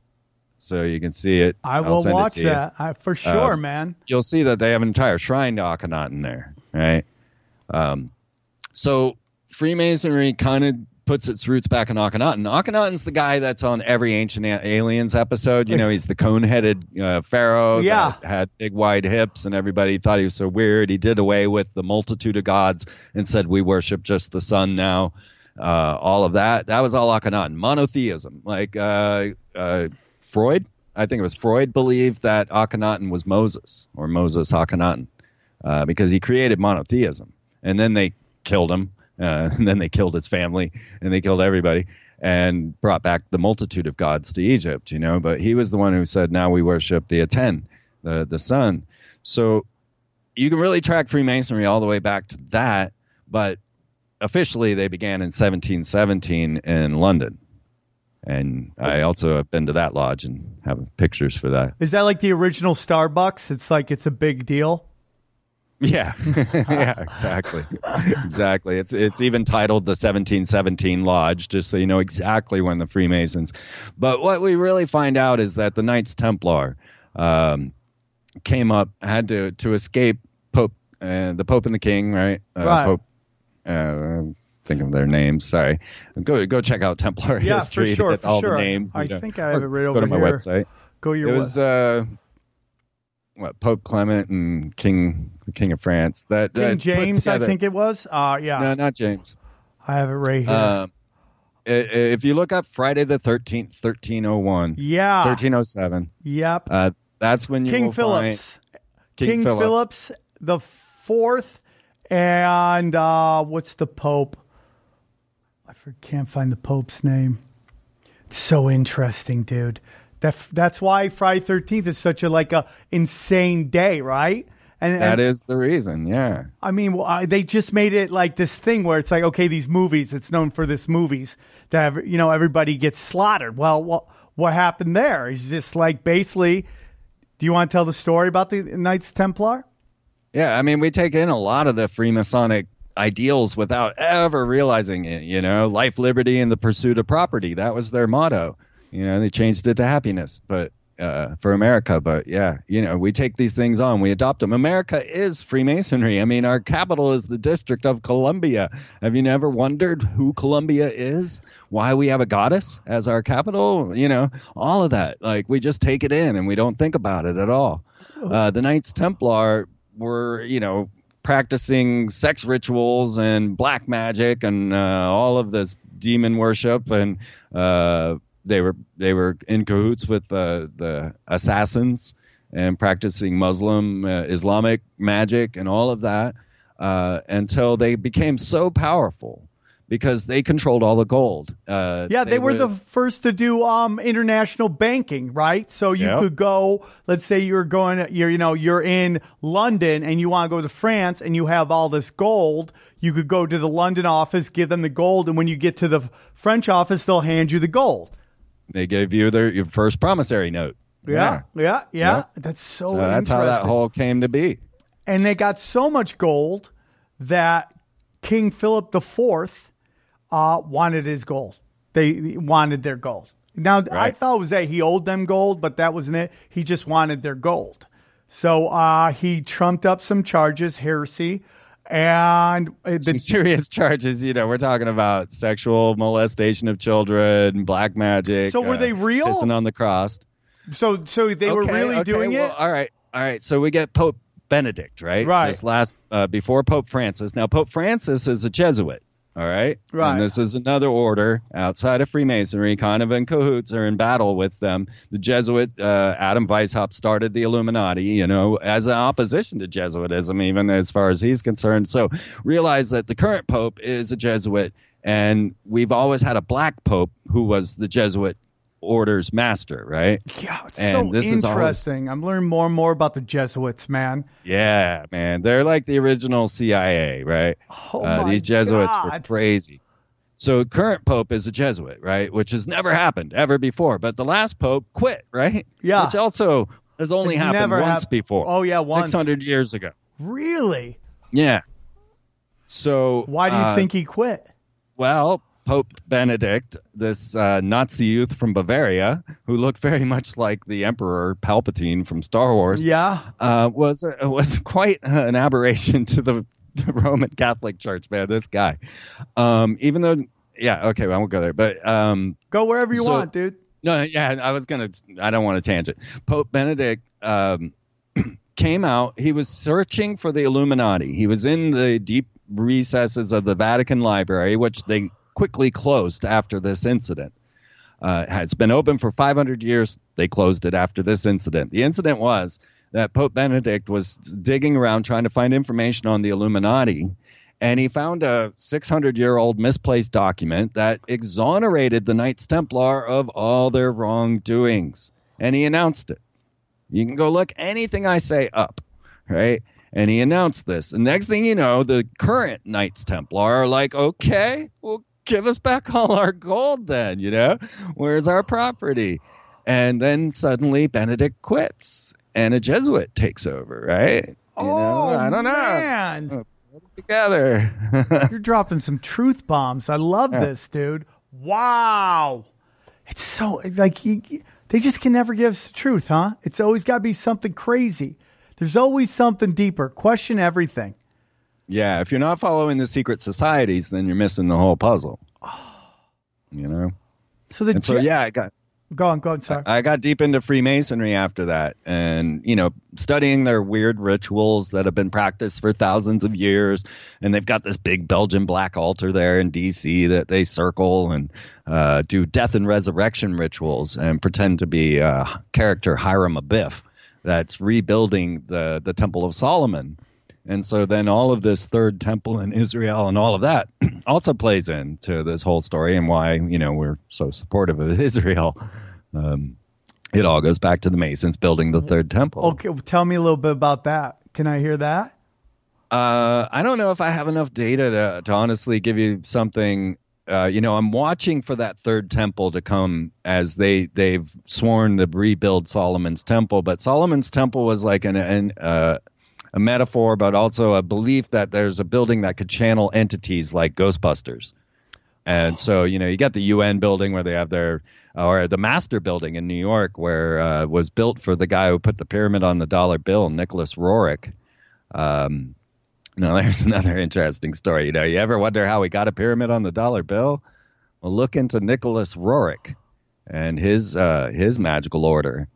so you can see it. I I'll will send it watch that I, for sure, Uh, man. You'll see that they have an entire shrine to Akhenaten there, right? Um, so Freemasonry kind of puts its roots back in Akhenaten. Akhenaten's the guy that's on every Ancient Aliens episode. You know, he's the cone-headed uh, pharaoh Yeah. that had big wide hips, and everybody thought he was so weird. He did away with the multitude of gods and said we worship just the sun now. Uh, all of that. That was all Akhenaten. Monotheism. Like uh, uh, Freud, I think it was Freud believed that Akhenaten was Moses or Moses Akhenaten uh, because he created monotheism. And then they killed him. Uh, and then they killed his family and they killed everybody and brought back the multitude of gods to Egypt, you know. But he was the one who said, now we worship the Aten, the, the sun. So you can really track Freemasonry all the way back to that. But officially, they began in 1717 in London. And I also have been to that lodge and have pictures for that. Is that like the original Starbucks? It's like it's a big deal. Yeah, yeah, exactly, exactly. It's it's even titled the 1717 Lodge, just so you know exactly when the Freemasons. But what we really find out is that the Knights Templar um, came up, had to to escape Pope, uh, the Pope and the King, right? Uh, Right. Pope. Uh, think of their names. Sorry. Go go check out Templar Yeah, for history sure, to get for all sure. the names. I know. think I have it right Go over to my here. website Go your it wa- was uh what Pope Clement and King the King of France. That King that James, I think it was. Uh, yeah, No, not James. I have it right here. Um, if you look up Friday the Thirteenth, thirteen oh one, yeah. thirteen oh seven. Yep. Uh, that's when you King Phillips. King, Phillips. Phillips the fourth, and uh, what's the Pope? I can't find the Pope's name. It's so interesting, dude. That that's why Friday Thirteenth is such a like a insane day, right? And, That and is the reason. Yeah. I mean, well, I, they just made it like this thing where it's like, okay, these movies, it's known for this movies that have, you know everybody gets slaughtered. Well, what what happened there? Is just like basically. Do you want to tell the story about the Knights Templar? Yeah, I mean, we take in a lot of the Freemasonic ideals without ever realizing it. You know, life, liberty, and the pursuit of property. That was their motto. You know, they changed it to happiness, but uh, for America. But yeah, you know, we take these things on, we adopt them. America is Freemasonry. I mean, our capital is the District of Columbia. Have you never wondered who Columbia is? Why we have a goddess as our capital? You know, all of that. Like we just take it in and we don't think about it at all. Uh, the Knights Templar were, you know, practicing sex rituals and black magic and uh, all of this demon worship. And uh, they were they were in cahoots with uh, the assassins and practicing Muslim uh, Islamic magic and all of that uh, until they became so powerful because they controlled all the gold. Uh, Yeah, they, were would- the first to do um, international banking, right? So you Yeah. could go. Let's say you're going. You're you know you're in London and you want to go to France and you have all this gold. You could go to the London office, give them the gold, and when you get to the French office, they'll hand you the gold. they gave you their your first promissory note. Yeah, yeah, yeah. Yeah. That's so, So that's how that whole came to be. and they got so much gold that King Philip IV uh, wanted his gold. They wanted their gold. Now, I thought it was that he owed them gold, but that wasn't it. He just wanted their gold. So uh, he trumped up some charges, heresy, and uh, Some serious charges. You know, we're talking about sexual molestation of children, black magic. So were uh, they real? Pissing on the cross. so so they were really okay, doing well, it. All right, all right. So we get Pope Benedict, right? Right. This last uh, before Pope Francis. Now Pope Francis is a Jesuit. All right. Right. And this is another order outside of Freemasonry, kind of in cahoots or in battle with them. The Jesuit uh, Adam Weishaupt started the Illuminati, you know, as an opposition to Jesuitism, even as far as he's concerned. So realize that the current Pope is a Jesuit, and we've always had a black Pope who was the Jesuit order's master, right? yeah, it's and so this is always- interesting. I'm learning more and more about the Jesuits, man. Yeah, man. They're like the original CIA, right? Oh uh, my these Jesuits were crazy. So current pope is a Jesuit, right? Which has never happened ever before. But the last pope quit, right? Yeah. Which also has only It's happened once hap- before. Oh, yeah, once. Six hundred years ago. Really? Yeah. So Why do you uh, think he quit? Well, Pope Benedict, this uh, Nazi youth from Bavaria, who looked very much like the Emperor Palpatine from Star Wars, Yeah. uh, was was quite an aberration to the, the Roman Catholic Church. Man, this guy. Um, even though, yeah, okay, I won't go there, but um, Go wherever you So- want, dude. no, yeah, I was gonna. I don't want to tangent. Pope Benedict um, came out. He was searching for the Illuminati. He was in the deep recesses of the Vatican Library, which they quickly closed after this incident. Uh, it's been open for 500 years. They closed it after this incident. The incident was that Pope Benedict was digging around trying to find information on the Illuminati, and he found a 600 year old misplaced document that exonerated the Knights Templar of all their wrongdoings. And he announced it. You can go look anything I say up, right? And he announced this. And next thing you know, the current Knights Templar are like, okay, well, give us back all our gold then, you know? Where's our property? And then suddenly Benedict quits and a Jesuit takes over, right? You oh, know, I don't know. man. Together. You're dropping some truth bombs. I love this, dude. Wow. It's so, like, you, they just can never give us the truth, huh? It's always got to be something crazy. There's always something deeper. Question everything. Yeah, if you're not following the secret societies, then you're missing the whole puzzle. You know? So the And so, yeah, I got. Go on, go on, sorry. I got deep into Freemasonry after that, and you know, studying their weird rituals that have been practiced for thousands of years. And they've got this big Belgian black altar there in D.C. that they circle and uh, do death and resurrection rituals and pretend to be uh, character Hiram Abiff that's rebuilding the the Temple of Solomon. And so then all of this third temple in Israel and all of that also plays into this whole story and why, you know, we're so supportive of Israel. Um, it all goes back to the Masons building the third temple. Okay, tell me a little bit about that. Can I hear that? Uh, I don't know if I have enough data to, to honestly give you something. Uh, you know, I'm watching for that third temple to come as they they've sworn to rebuild Solomon's temple. But Solomon's temple was like an, an uh, a metaphor, but also a belief that there's a building that could channel entities like Ghostbusters. And so, you know, you got the UN building where they have their, or the Master Building in New York, where uh, was built for the guy who put the pyramid on the dollar bill, Nicholas Roerich. Um, no, there's another interesting story. You know, you ever wonder how he got a pyramid on the dollar bill? Well, look into Nicholas Roerich and his uh, his magical order,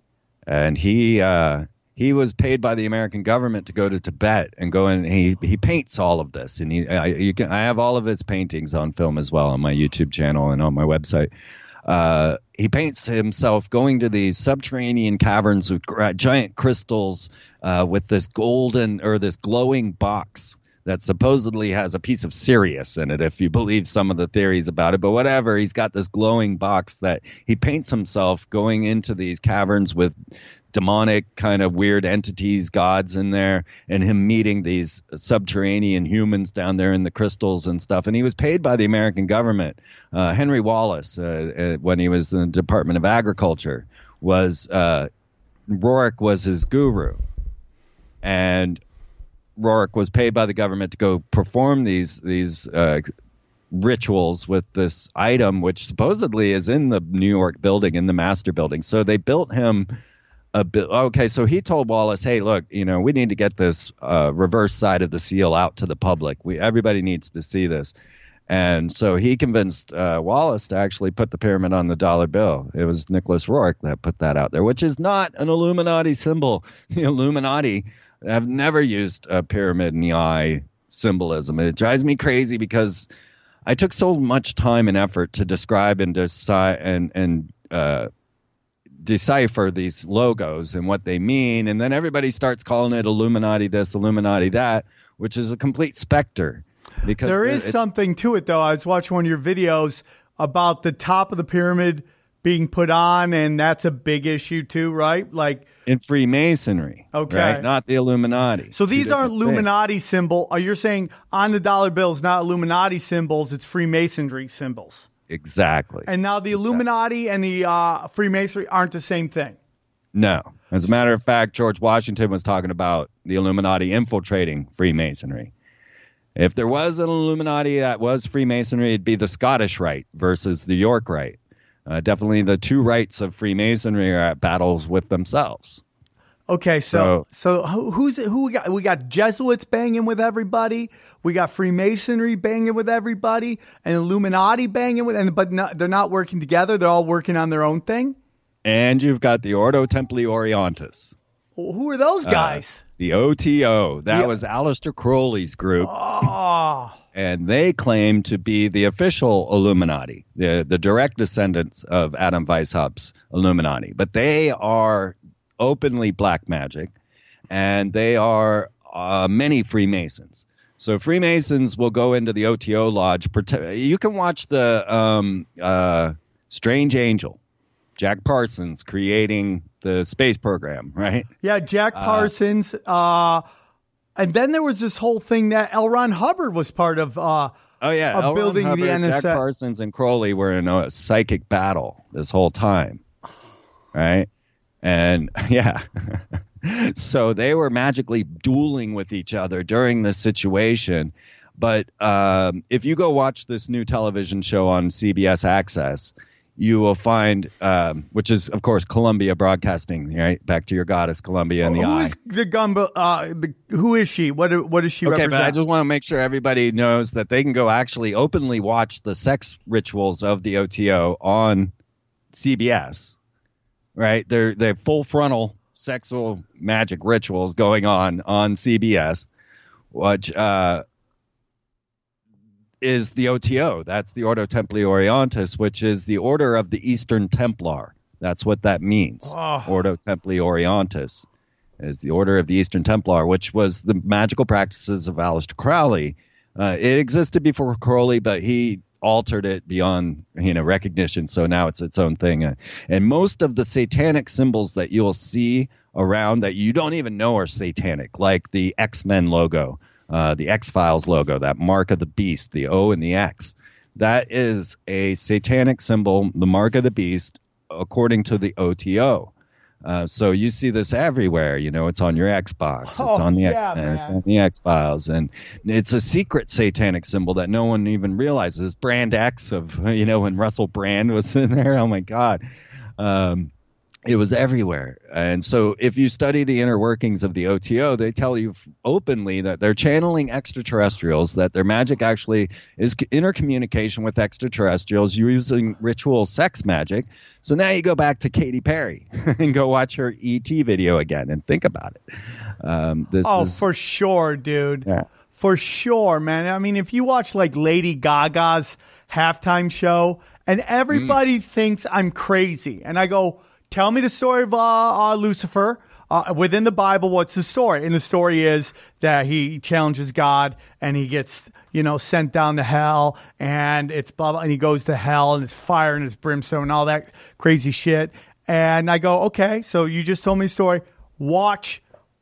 and he uh, he was paid by the American government to go to Tibet and go and he he paints all of this, and he I, you can I have all of his paintings on film as well on my YouTube channel and on my website. Uh, he paints himself going to these subterranean caverns with giant crystals uh, with this golden or this glowing box that supposedly has a piece of Sirius in it, if you believe some of the theories about it. But whatever, he's got this glowing box that he paints himself going into these caverns with demonic kind of weird entities, gods in there, and him meeting these subterranean humans down there in the crystals and stuff. And he was paid by the American government. Uh, Henry Wallace, uh, uh, when he was in the Department of Agriculture, was uh, was his guru, and Roerich was paid by the government to go perform these these uh, rituals with this item, which supposedly is in the New York building, in the master building. So they built him a bit. Okay, so he told Wallace, "Hey, look, you know, we need to get this uh, reverse side of the seal out to the public. We everybody needs to see this." And so he convinced uh, Wallace to actually put the pyramid on the dollar bill. It was Nicholas Roerich that put that out there, which is not an Illuminati symbol. The Illuminati have never used a pyramid in the eye symbolism. It drives me crazy because I took so much time and effort to describe and decide and and uh, decipher these logos and what they mean, and then everybody starts calling it Illuminati this, Illuminati that, which is a complete specter. Because There is something to it, though. I was watching one of your videos about the top of the pyramid being put on, and that's a big issue too, right? Like, in Freemasonry. Okay. right? not the Illuminati. so these aren't different things. Illuminati symbol. Are you saying on the dollar bills, not Illuminati symbols? It's Freemasonry symbols. Exactly. And now the Illuminati and the uh, Freemasonry aren't the same thing. No. As a matter of fact, George Washington was talking about the Illuminati infiltrating Freemasonry. If there was an Illuminati that was Freemasonry, it'd be the Scottish Rite versus the York Rite. Uh, definitely the two rites of Freemasonry are at battles with themselves. Okay, so so, who, who's who we got? We got Jesuits banging with everybody. We got Freemasonry banging with everybody, and Illuminati banging with, and but not, they're not working together. They're all working on their own thing. And you've got the Ordo Templi Orientis, Well, who are those uh, guys? the OTO. That was Aleister Crowley's group. oh, and they claim to be the official Illuminati, the the direct descendants of Adam Weishaupt's Illuminati. But they are openly black magic, and they are uh, many Freemasons. So Freemasons will go into the OTO lodge. You can watch the um, uh, Strange Angel, Jack Parsons creating the space program, right? yeah, Jack Parsons. Uh, and then there was this whole thing that L. Ron Hubbard was part of. Uh, Oh yeah, of L. Building the Hubbard, Jack NSA. Parsons and Crowley were in a psychic battle this whole time, right? And yeah, so they were magically dueling with each other during this situation. But um, if you go watch this new television show on CBS Access, you will find, um, which is of course Columbia Broadcasting, right? Back to your goddess Columbia in the who eye. is the gun? Uh, the, who is she? What what does she Okay, represent? but I just want to make sure everybody knows that they can go actually openly watch the sex rituals of the OTO on CBS. Right? They're they're full frontal sexual magic rituals going on on CBS, which uh, is the OTO. That's the Ordo Templi Orientis, which is the Order of the Eastern Templar. That's what that means. Oh. Ordo Templi Orientis is the Order of the Eastern Templar, which was the magical practices of Aleister Crowley. Uh, it existed before Crowley, but he altered it beyond you know recognition. So now it's its own thing. Uh, and most of the satanic symbols that you'll see around that you don't even know are satanic, like the X Men logo, uh, the X Files logo, that mark of the beast, the O and the X. That is a satanic symbol, the mark of the beast, according to the OTO. Uh, so you see this everywhere. You know, it's on your Xbox, it's Oh, on the yeah, X, it's on the X Files, and it's a secret satanic symbol that no one even realizes. Brand X of you know when Russell Brand was in there. Oh my God. Um, it was everywhere. And so if you study the inner workings of the OTO, they tell you openly that they're channeling extraterrestrials, that their magic actually is intercommunication with extraterrestrials using ritual sex magic. So now you go back to Katy Perry and go watch her ET video again and think about it. Um, this Oh, is, for sure, dude. Yeah. For sure, man. I mean, if you watch like Lady Gaga's halftime show and everybody Mm. thinks I'm crazy, and I go, tell me the story of uh, uh, Lucifer. Uh, within the Bible, what's the story? And the story is that he challenges God and he gets, you know, sent down to hell and it's blah, blah, and he goes to hell and it's fire and it's brimstone and all that crazy shit. And I go, okay, so you just told me a story. Watch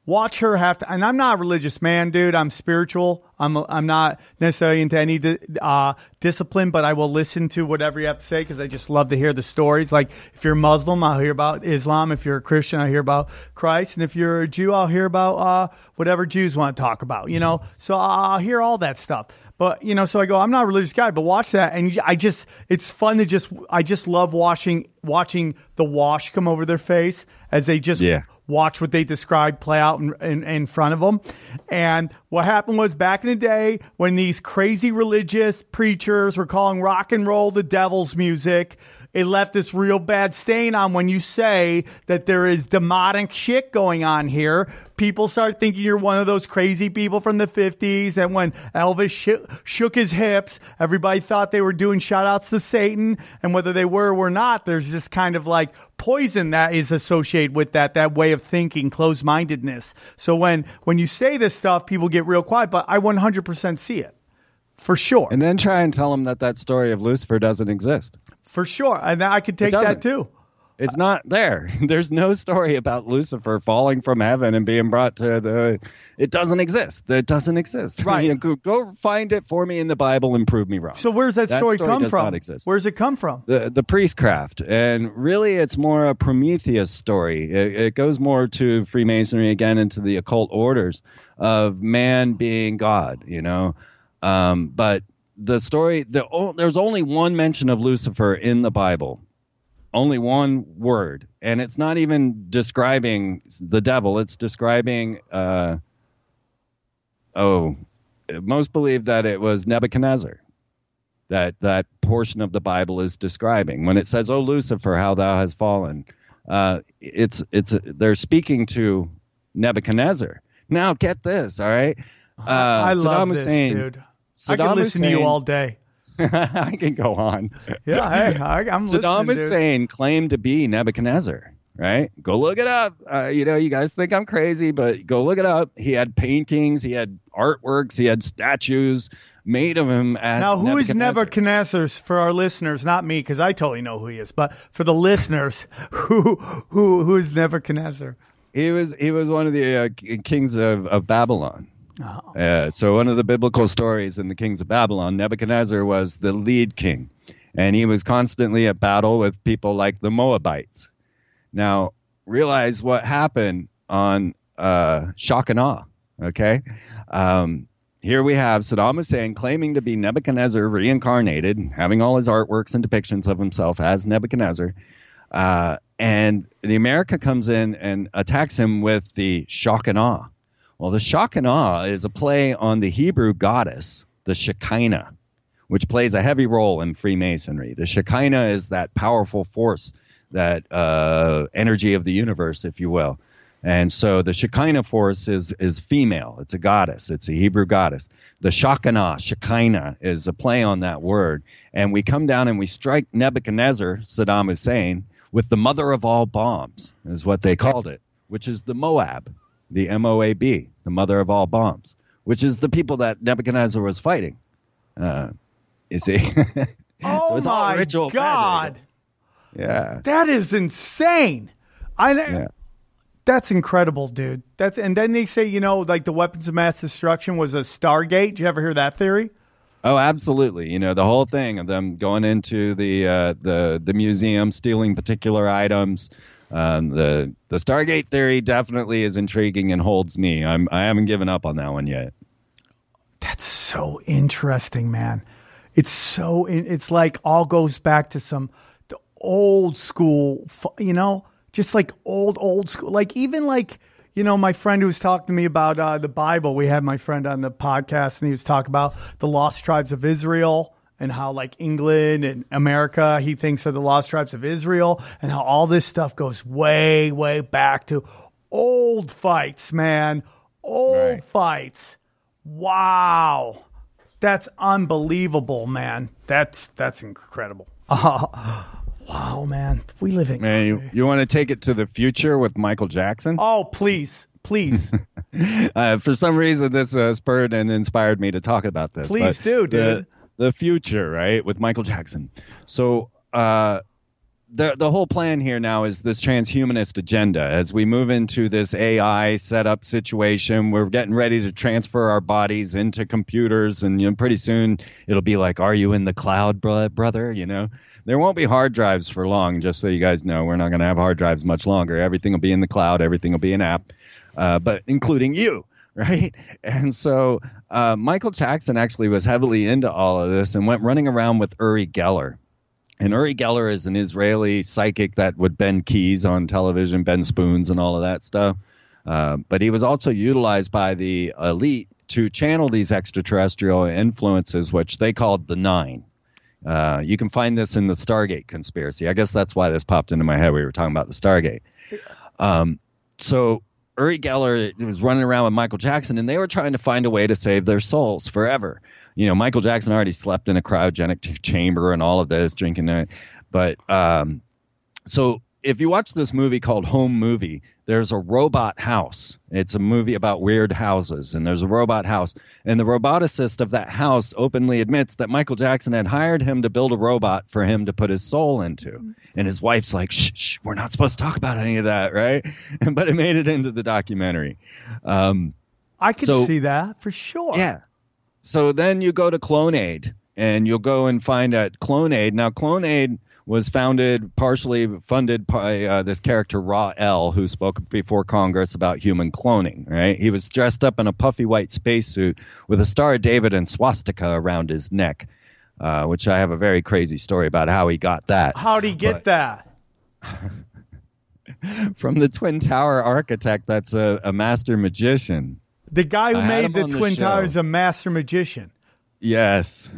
watch her have to and i'm not a religious man dude. I'm spiritual. I'm i'm not necessarily into any uh, discipline but i will listen to whatever you have to say because i just love to hear the stories. Like if you're muslim i'll hear about islam. If you're a christian i'll hear about christ. And if you're a jew i'll hear about uh, whatever jews want to talk about you know? So i'll hear all that stuff. But you know, so I go, I'm not a religious guy, but watch that, and I just, it's fun to just, I just love watching, watching the wash come over their face as they just Yeah. Watch what they described play out in, in, in front of them. And what happened was back in the day when these crazy religious preachers were calling rock and roll the devil's music, it left this real bad stain on when you say that there is demonic shit going on here. People start thinking you're one of those crazy people from the 50s. And when Elvis sh- shook his hips, everybody thought they were doing shout outs to Satan. And whether they were or not, there's this kind of like poison that is associated with that, that way of thinking, closed mindedness. So when, when you say this stuff, people get real quiet, but I 100% see it. For sure. and then try and tell them that that story of Lucifer doesn't exist. For sure. And I could take that too. It's not there. There's no story about Lucifer falling from heaven and being brought to the. It doesn't exist. It doesn't exist. Right. You know, go, go find it for me in the Bible and prove me wrong. So where's that, story, come does from? Not exist. Where's it come from? the the priestcraft, and really, it's more a Prometheus story. It, it goes more to Freemasonry again, into the occult orders of man being God. You know, um, but the story, the there's only one mention of Lucifer in the Bible, only one word, and it's not even describing the devil. It's describing, uh, oh, most believe that it was Nebuchadnezzar that that portion of the Bible is describing when it says, "Oh Lucifer, how thou hast fallen." Uh, it's it's they're speaking to Nebuchadnezzar. Now get this, all right? Uh, I Saddam love this, Hussein. dude. Saddam I could listen to you all day. I can go on. Yeah, hey, I, I'm Saddam listening, dude. Hussein claimed to be Nebuchadnezzar, right? Go look it up. Uh, you know, you guys think I'm crazy, but go look it up. He had paintings, he had artworks, he had statues made of him as Now, who is Nebuchadnezzar. Nebuchadnezzar for our listeners? Not me, because I totally know who he is. But for the listeners, who who who is Nebuchadnezzar? He was he was one of the uh, kings of, of Babylon. Oh. Uh, so one of the biblical stories in the kings of Babylon, Nebuchadnezzar was the lead king, and he was constantly at battle with people like the Moabites. Now realize what happened on uh, shock and awe. Okay, um, here we have Saddam Hussein claiming to be Nebuchadnezzar reincarnated, having all his artworks and depictions of himself as Nebuchadnezzar. Uh, and the America comes in and attacks him with the shock and awe. Well, the awe is a play on the Hebrew goddess, the Shekinah, which plays a heavy role in Freemasonry. The Shekinah is that powerful force that uh, energy of the universe, if you will. And so the Shekinah force is is female. It's a goddess. It's a Hebrew goddess. The Shekinah, Shekinah, is a play on that word. And we come down and we strike Nebuchadnezzar, Saddam Hussein, with the mother of all bombs, is what they called it, which is the Moab, the M O A B, the mother of all bombs, which is the people that Nebuchadnezzar was fighting. Uh, you see? Oh it's all my ritual God. magic. yeah. That is insane. I Yeah. That's incredible, dude. That's and then they say, you know, like the weapons of mass destruction was a Stargate. Did you ever hear that theory? Oh, absolutely. You know, the whole thing of them going into the uh, the the museum, stealing particular items. Um, the the Stargate theory definitely is intriguing and holds me. I'm I haven't given up on that one yet. That's so interesting, man. It's so it's like all goes back to some the old school, you know, just like old old school. Like even like you know, my friend who was talking to me about uh, the Bible. We had my friend on the podcast, and he was talking about the lost tribes of Israel and how like England and America, he thinks are the lost tribes of Israel, and how all this stuff goes way way back to old fights, man, old Right. fights. Wow. That's unbelievable, man. That's that's incredible. wow, man. We live in Man, you, you want to take it to the future with Michael Jackson? Oh, please. Please. Uh, for some reason, this uh, spurred and inspired me to talk about this. Please do, dude. The, future, right, with Michael Jackson. So, uh, the the whole plan here now is this transhumanist agenda. As we move into this AI setup situation, we're getting ready to transfer our bodies into computers, and you know, pretty soon it'll be like, "Are you in the cloud, bro- brother?" You know, there won't be hard drives for long. Just so you guys know, we're not going to have hard drives much longer. Everything will be in the cloud. Everything will be an app, uh, but including you. Right. And so uh, Michael Jackson actually was heavily into all of this and went running around with Uri Geller. And Uri Geller is an Israeli psychic that would bend keys on television, bend spoons, and all of that stuff. Uh, but he was also utilized by the elite to channel these extraterrestrial influences, which they called the Nine. Uh, you can find this in the Stargate conspiracy. I guess that's why this popped into my head. We were talking about the Stargate. Um, so Uri Geller was running around with Michael Jackson, and they were trying to find a way to save their souls forever. You know, Michael Jackson already slept in a cryogenic ch- chamber and all of this, drinking it. But um, so if you watch this movie called Home Movie, there's a robot house. It's a movie about weird houses, and there's a robot house. And the roboticist of that house openly admits that Michael Jackson had hired him to build a robot for him to put his soul into. And his wife's like, shh, shh, we're not supposed to talk about any of that, right? but it made it into the documentary. Um, I could So- see that for sure. yeah. So then you go to Clonaid, and you'll go and find at Clonaid. Now, Clonaid was founded, partially funded by uh, this character, Raël, who spoke before Congress about human cloning, right? He was dressed up in a puffy white spacesuit with a Star of David and swastika around his neck, uh, which I have a very crazy story about how he got that How'd he get But- that? from the Twin Tower architect that's a, a master magician. The guy who I made the Twin. Towers is a master magician. Yes.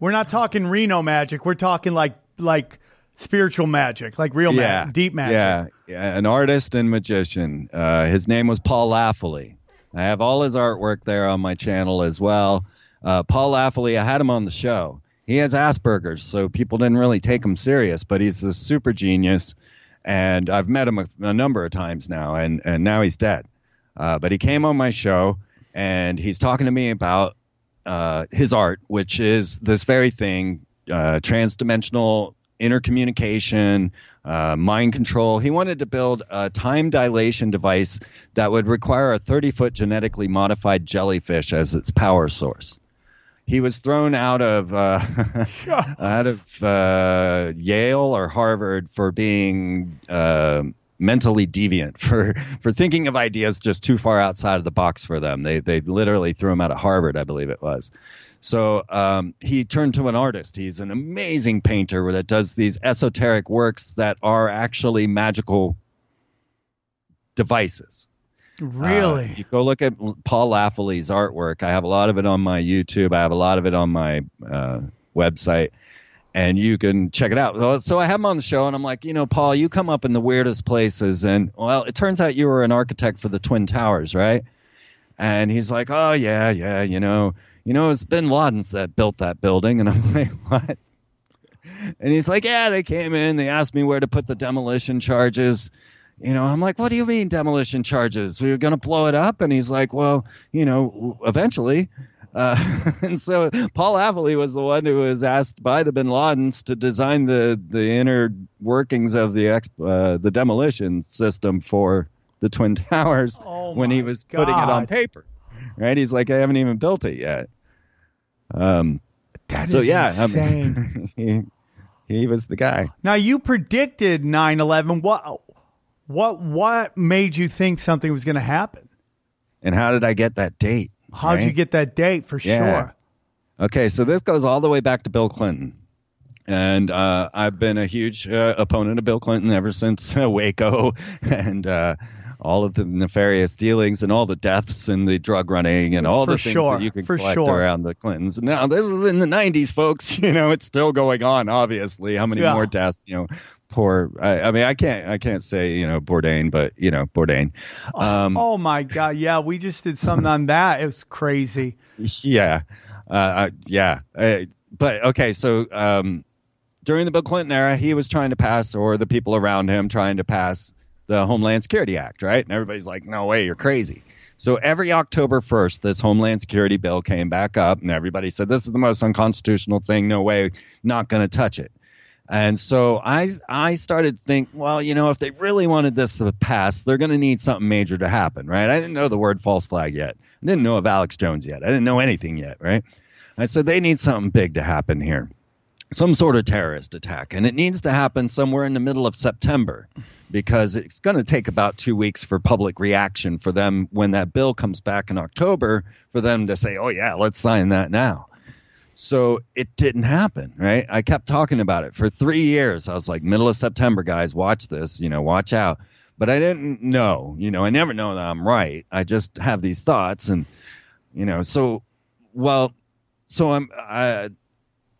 We're not talking Reno magic. We're talking like like spiritual magic, like real magic, deep magic. Yeah, yeah, an artist and magician. Uh, his name was Paul Laffoley. I have all his artwork there on my channel as well. Uh, Paul Laffoley, I had him on the show. He has Asperger's, so people didn't really take him serious, but he's a super genius. And I've met him a, a number of times now, and, and now he's dead. Uh, but he came on my show, and he's talking to me about uh, his art, which is this very thing uh, transdimensional intercommunication, uh, mind control. He wanted to build a time dilation device that would require a 30 foot genetically modified jellyfish as its power source. He was thrown out of uh, out of uh, Yale or Harvard for being uh, mentally deviant for for thinking of ideas just too far outside of the box for them. They they literally threw him out of Harvard, I believe it was. So um, he turned to an artist. He's an amazing painter that does these esoteric works that are actually magical devices. Really? Uh, you go look at Paul Laffoley's artwork. I have a lot of it on my YouTube. I have a lot of it on my uh, website. and you can check it out. So, so I have him on the show, and I'm like, you know, Paul, you come up in the weirdest places, and well, it turns out you were an architect for the Twin Towers, right? And he's like, oh yeah, yeah, you know, you know, it's Bin Laden's that built that building, and I'm like, what? And he's like, yeah, they came in, they asked me where to put the demolition charges. You know, I'm like, what do you mean demolition charges? We were going to blow it up, and he's like, well, you know, eventually. Uh, and so Paul Laffoley was the one who was asked by the Bin Ladens to design the the inner workings of the ex, uh, the demolition system for the Twin Towers Oh when he was putting it on paper. Right? He's like, I haven't even built it yet. Um. That so is yeah, I insane. mean, he he was the guy. now you predicted 9/11. What what what made you think something was going to happen? And how did I get that date? How'd you get that date for Yeah. sure? Okay, so this goes all the way back to Bill Clinton. And uh, I've been a huge uh, opponent of Bill Clinton ever since uh, Waco and uh, all of the nefarious dealings and all the deaths and the drug running and all For the things sure, that you can for collect sure. around the Clintons. Now, this is in the 90s, folks. You know, it's still going on, obviously. How many Yeah. more deaths? You know, poor. I, I mean, I can't, I can't say, you know, Bourdain, but, you know, Bourdain. Um, oh my god, yeah, we just did something on that. It was crazy. Yeah, uh, uh, yeah. Uh, but okay, so um, during the Bill Clinton era, he was trying to pass, or the people around him trying to pass the Homeland Security Act, right? And everybody's like, "No way, you're crazy." So every October 1st, this Homeland Security bill came back up, and everybody said, "This is the most unconstitutional thing. No way, not going to touch it." And so I I started to think, well, you know, if they really wanted this to pass, they're going to need something major to happen, right? I didn't know the word false flag yet. I didn't know of Alex Jones yet. I didn't know anything yet, right? I said they need something big to happen here. Some sort of terrorist attack. And it needs to happen somewhere in the middle of September because it's going to take about two weeks for public reaction for them when that bill comes back in October for them to say, oh, yeah, let's sign that now. So it didn't happen, right? I kept talking about it for three years. I was like, middle of September, guys, watch this, you know, watch out. But I didn't know, you know, I never know that I'm right. I just have these thoughts, and you know, so well, so I'm I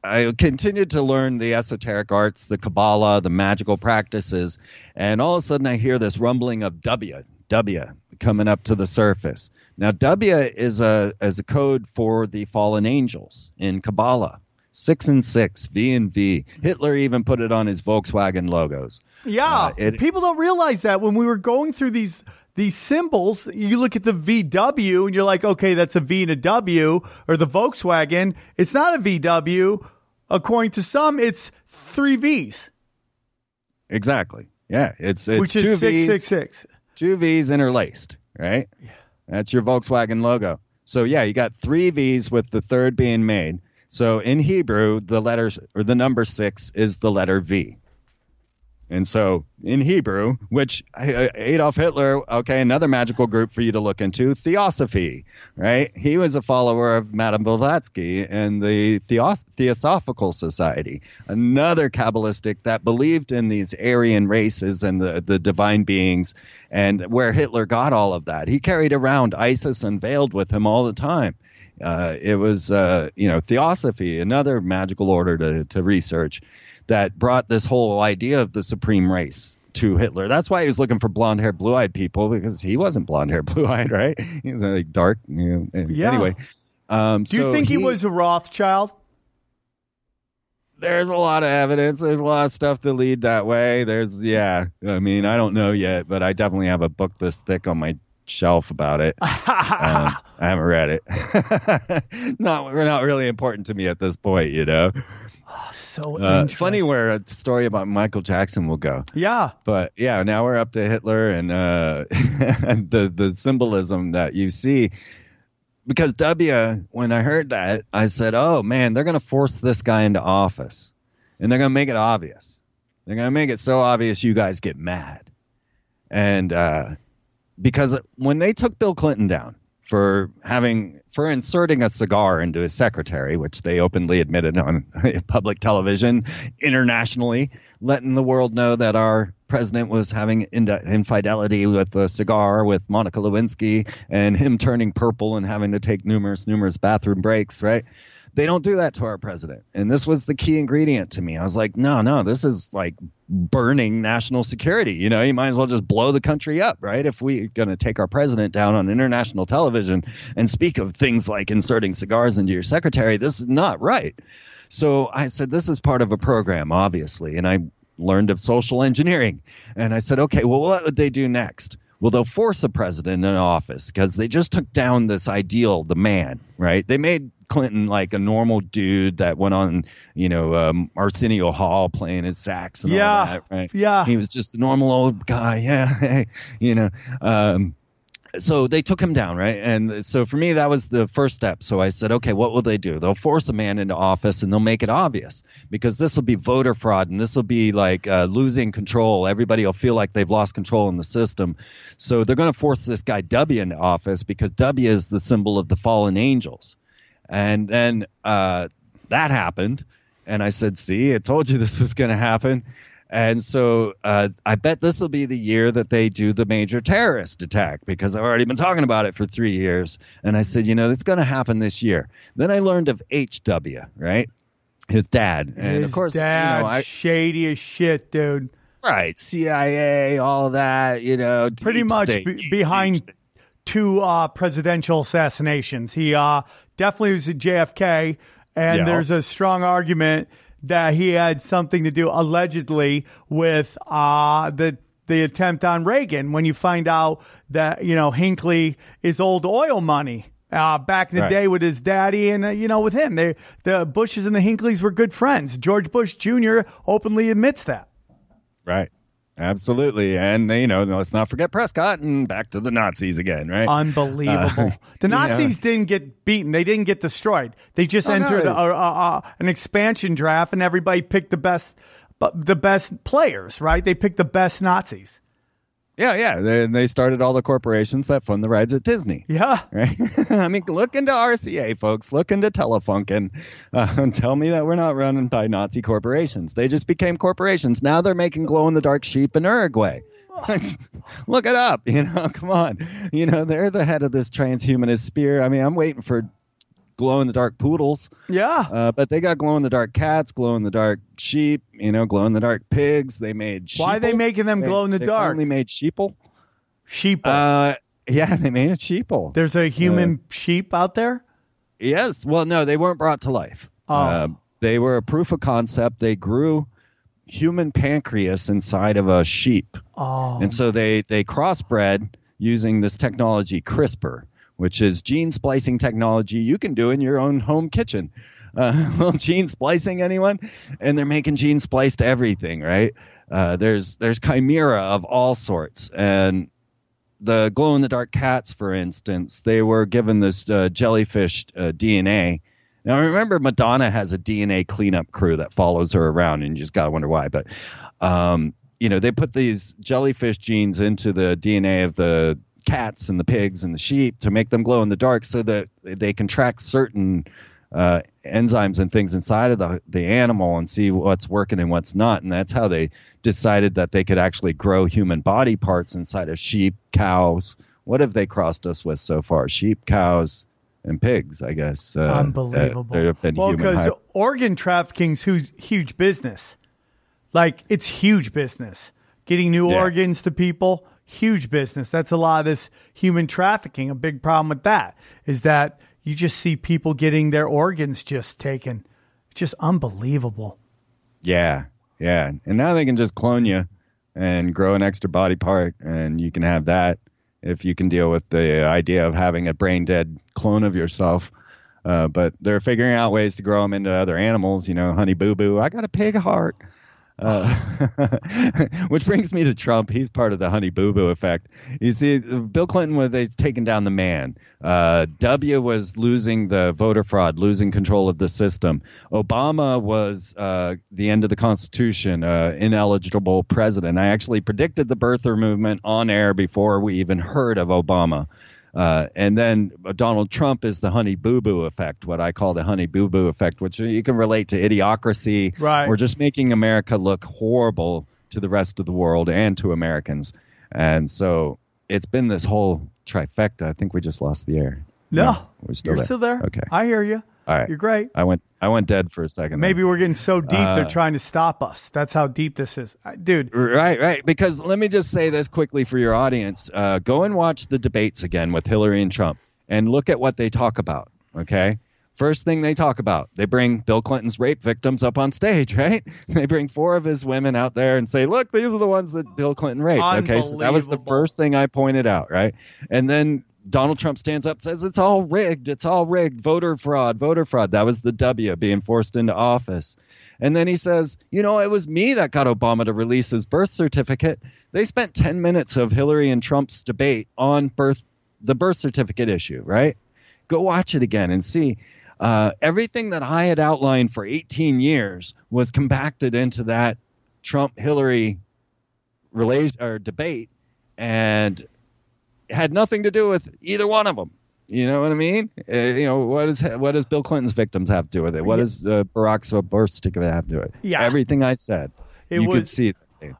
I continued to learn the esoteric arts, the Kabbalah, the magical practices, and all of a sudden I hear this rumbling of W, W coming up to the surface. Now W is a is a code for the fallen angels in Kabbalah. Six and six, V and V. Hitler even put it on his Volkswagen logos. Yeah, Uh, it- people don't realize that when we were going through these these symbols, you look at the VW and you're like, okay, that's a V and a W, or the Volkswagen. It's not a VW. According to some, it's three V's, Exactly. Yeah, it's it's which two is six V's, six six. two V's interlaced, right? Yeah. That's your Volkswagen logo. So yeah, you got three V's with the third being made. So in Hebrew, the letters or the number six is the letter V. And so in Hebrew, which Adolf Hitler, okay, another magical group for you to look into, Theosophy, right? He was a follower of Madame Blavatsky and the Theos- Theosophical Society, another Kabbalistic that believed in these Aryan races and the, the divine beings, and where Hitler got all of that. He carried around Isis unveiled with him all the time. Uh, it was, uh, you know, Theosophy, another magical order to, to research that brought this whole idea of the supreme race to Hitler. That's why he was looking for blonde haired, blue eyed people because he wasn't blonde haired, blue eyed, right? He was like dark. You know, Yeah. Anyway. Um, Do you so think he, was a Rothschild? There's a lot of evidence. There's a lot of stuff to lead that way. There's, yeah. I mean, I don't know yet, but I definitely have a book this thick on my shelf about it. um, I haven't read it. not, not really important to me at this point, you know. So Uh, interesting. funny where a story about Michael Jackson will go. Yeah. but yeah, now we're up to Hitler and uh, and the the symbolism that you see. Because W, when I heard that, I said, "Oh man, they're going to force this guy into office, and they're going to make it obvious. They're going to make it so obvious you guys get mad." And uh, because when they took Bill Clinton down for having for inserting a cigar into his secretary, which they openly admitted on public television internationally, letting the world know that our president was having infidelity with a cigar with Monica Lewinsky and him turning purple and having to take numerous numerous bathroom breaks, right? They don't do that to our president. And this was the key ingredient to me. I was like, no, no, this is like burning national security. You know, you might as well just blow the country up, right? If we're going to take our president down on international television and speak of things like inserting cigars into your secretary, this is not right. So I said, this is part of a program, obviously. And I learned of social engineering. And I said, okay, well, what would they do next? Well, they'll force a president in office because they just took down this ideal, the man, right? They made Clinton like a normal dude that went on, you know, um, Arsenio Hall playing his sax and Yeah. all that, right? Yeah. He was just a normal old guy, yeah, you know. Um, so they took him down, right? And so for me, that was the first step. So I said, okay, what will they do? They'll force a man into office and they'll make it obvious because this will be voter fraud and this will be like uh, losing control. Everybody will feel like they've lost control in the system. So they're going to force this guy W into office because W is the symbol of the fallen angels. And then uh, that happened. And I said, see, I told you this was going to happen. And so uh, I bet this will be the year that they do the major terrorist attack because I've already been talking about it for three years. And I said, you know, it's going to happen this year. Then I learned of HW, right? His dad. And His of course, dad, you know, I, shady as shit, dude. right, CIA, all that, you know, Pretty much be- behind two uh, presidential assassinations. He uh, definitely was at JFK, and Yeah. there's a strong argument that he had something to do allegedly with uh, the the attempt on Reagan. When you find out that you know Hinckley is old oil money. Uh, back in the Right. day with his daddy and uh, you know with him they the bushes and the Hinckleys were good friends george bush jr openly admits that Right. Absolutely. And, you know, let's not forget Prescott and back to the Nazis again, right? Unbelievable. Uh, the you know. Nazis didn't get beaten. They didn't get destroyed. They just Oh, no. entered a, a, a, an expansion draft, and everybody picked the best, the best players. Right? They picked the best Nazis. Yeah, yeah. They, they started all the corporations that fund the rides at Disney. Yeah. Right? I mean, look into RCA, folks. Look into Telefunken. Uh, and tell me that we're not running by Nazi corporations. They just became corporations. Now they're making glow in the dark sheep in Uruguay. look it up. You know, come on. You know, they're the head of this transhumanist spear. I mean, I'm waiting for glow in the dark poodles. Yeah. Uh, but they got glow in the dark cats, glow in the dark sheep, you know, glow in the dark pigs. They made Why are they making them They- glow in the dark? they dark? finally made sheeple. Sheep. Uh, yeah, they made a sheeple. There's a human sheep out there. Yes. Well, no, they weren't brought to life. Oh. Uh, they were a proof of concept. They grew human pancreas inside of a sheep. Oh. And so they, they crossbred using this technology, CRISPR, which is gene splicing technology you can do in your own home kitchen. Uh, well, gene splicing, anyone? And they're making gene spliced everything, right? Uh, there's there's chimera of all sorts, and the glow in the dark cats, for instance, they were given this uh, jellyfish uh, DNA. Now, remember, Madonna has a DNA cleanup crew that follows her around, and you just got to wonder why. But, um, you know, they put these jellyfish genes into the DNA of the cats and the pigs and the sheep to make them glow in the dark so that they can track certain uh, enzymes and things inside of the, the animal and see what's working and what's not. And that's how they decided that they could actually grow human body parts inside of sheep, cows. What have they crossed us with so far? Sheep, cows, and pigs, I guess. Uh, Unbelievable. uh, there have been well, because hy- organ trafficking's huge, huge business. Like it's huge business. Getting new Yeah. organs to people, huge business. That's a lot of this human trafficking. A big problem with that is that you just see people getting their organs just taken. Just unbelievable. Yeah, yeah. And now they can just clone you and grow an extra body part, and you can have that if you can deal with the idea of having a brain dead clone of yourself. Uh, but they're figuring out ways to grow them into other animals. You know, Honey Boo Boo, I got a pig heart. Uh, which brings me to Trump. He's part of the Honey Boo Boo effect. You see, Bill Clinton was they taking down the man. Uh, w was losing the voter fraud, losing control of the system. Obama was uh, the end of the Constitution, uh, ineligible president. I actually predicted the birther movement on air before we even heard of Obama. Uh, and then Donald Trump is the honey boo boo effect, what I call the honey boo boo effect, which you can relate to idiocracy Right. or just making America look horrible to the rest of the world and to Americans. And so it's been this whole trifecta. I think we just lost the air. No, we're still you're there. still there. Okay. I hear you. All right. You're great. I went I went dead for a second. Maybe we're getting so deep Uh, they're trying to stop us. That's how deep this is, dude. Right, right. Because let me just say this quickly for your audience. Uh, go and watch the debates again with Hillary and Trump and look at what they talk about. Okay. First thing they talk about, they bring Bill Clinton's rape victims up on stage, right? They bring four of his women out there and say, look, these are the ones that Bill Clinton raped. Okay. So that was the first thing I pointed out, right? And then Donald Trump stands up, says it's all rigged, it's all rigged, voter fraud, voter fraud. That was the W being forced into office. And then he says, you know, it was me that got Obama to release his birth certificate. They spent 10 minutes of Hillary and Trump's debate on birth the birth certificate issue, right? Go watch it again and see. Uh, everything that I had outlined for 18 years was compacted into that Trump Hillary relation or debate and had nothing to do with either one of them. You know what I mean? Uh, you know what does what does Bill Clinton's victims have to do with it? What does uh, Barack's birth certificate have to do with it? Yeah. everything I said, It you could was- see.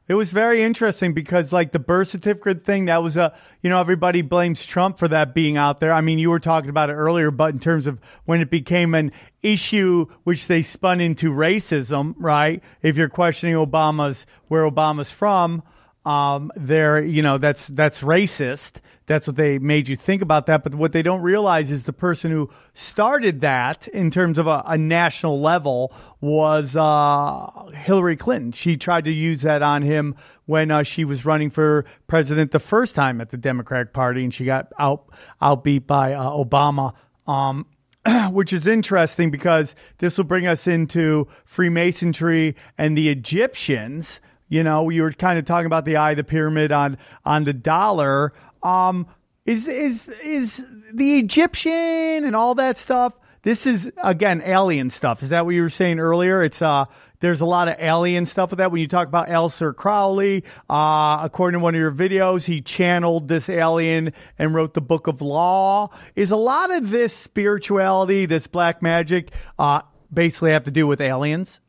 It was very interesting because, like the birth certificate thing, that was a you know everybody blames Trump for that being out there. I mean, you were talking about it earlier, but in terms of when it became an issue, which they spun into racism, right? If you're questioning Obama's where Obama's from, um, there, you know, that's that's racist. That's what they made you think about that. But what they don't realize is the person who started that in terms of a, a national level was uh, Hillary Clinton. She tried to use that on him when uh, she was running for president the first time at the Democratic Party, and she got out outbeat by uh, Obama. Um, which is interesting because this will bring us into Freemasonry and the Egyptians. You know, you were kind of talking about the eye of the pyramid on on the dollar. Um, is is is the Egyptian and all that stuff? This is again alien stuff. Is that what you were saying earlier? It's uh there's a lot of alien stuff with that. When you talk about Aleister Crowley, uh, according to one of your videos, he channeled this alien and wrote the Book of Law. Is a lot of this spirituality, this black magic, uh, basically have to do with aliens?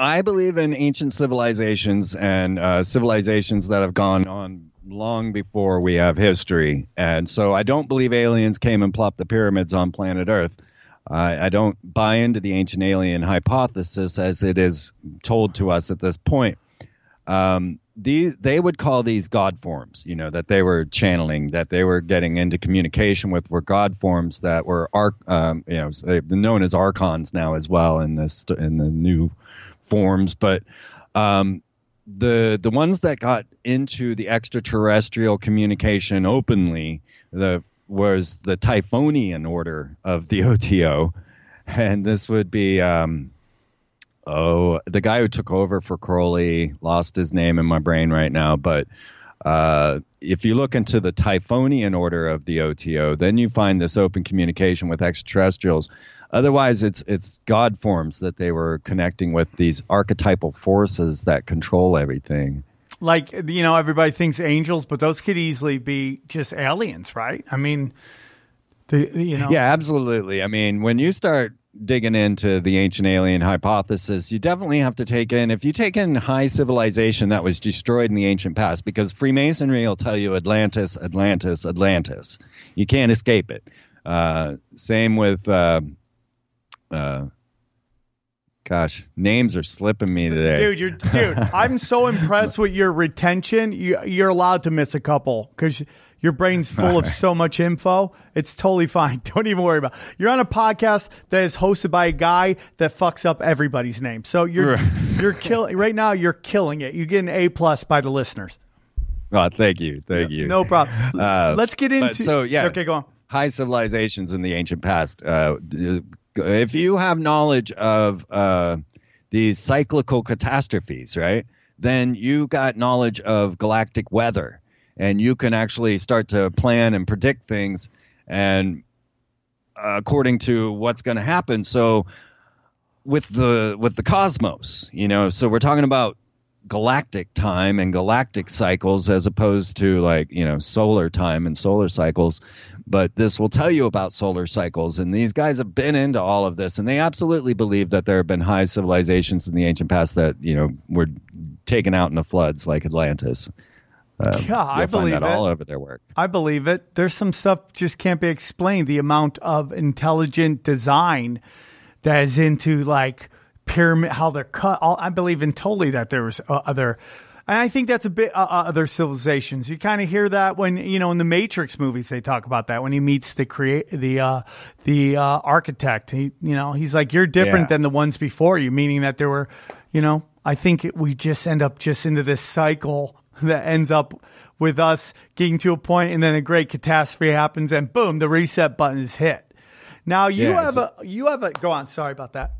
I believe in ancient civilizations and uh, civilizations that have gone on long before we have history. And so I don't believe aliens came and plopped the pyramids on planet Earth. I I don't buy into the ancient alien hypothesis as it is told to us at this point. Um, the, they would call these God forms, you know, that they were channeling, that they were getting into communication with, were God forms that were arc, um, you know, known as archons now as well in this in the new forms. But um, the the ones that got into the extraterrestrial communication openly, the was the Typhonian order of the OTO, and this would be. Um, oh, the guy who took over for Crowley lost his name in my brain right now, but uh, if you look into the Typhonian order of the OTO, then you find this open communication with extraterrestrials. Otherwise, it's it's God forms that they were connecting with these archetypal forces that control everything. Like you know, everybody thinks angels, but those could easily be just aliens, right? I mean, the you know, Yeah, absolutely. I mean, when you start digging into the ancient alien hypothesis, you definitely have to take in if you take in high civilization that was destroyed in the ancient past, because Freemasonry will tell you Atlantis, Atlantis, Atlantis. You can't escape it. Uh, same with, uh, uh, gosh, names are slipping me today. Dude, you're dude. I'm so impressed with your retention. You, you're allowed to miss a couple because your brain's full of so much info. It's totally fine. Don't even worry about. It. You're on a podcast that is hosted by a guy that fucks up everybody's name. So you're you're killing right now. You're killing it. You get an A plus by the listeners. Oh, thank you, thank you. No problem. Uh, Let's get but into. so yeah. Okay, go on. high civilizations in the ancient past. Uh, if you have knowledge of uh, these cyclical catastrophes, right, then you got knowledge of galactic weather, and you can actually start to plan and predict things, and uh, according to what's going to happen. So, with the with the cosmos, you know, so we're talking about galactic time and galactic cycles as opposed to like you know solar time and solar cycles but this will tell you about solar cycles and these guys have been into all of this and they absolutely believe that there have been high civilizations in the ancient past that you know were taken out in the floods like atlantis Uh, Yeah, I believe that all over their work. I believe it. There's some stuff just can't be explained. The amount of intelligent design that is into like pyramid, how they're cut. All, I believe in totally that there was uh, other, and I think that's a bit uh, uh, other civilizations. You kind of hear that when you know in the Matrix movies they talk about that when he meets the create the uh, the uh, architect. He you know he's like you're different Yeah. than the ones before you, meaning that there were you know I think it, we just end up just into this cycle that ends up with us getting to a point and then a great catastrophe happens and boom the reset button is hit now you Yeah, have a you have a go on sorry about that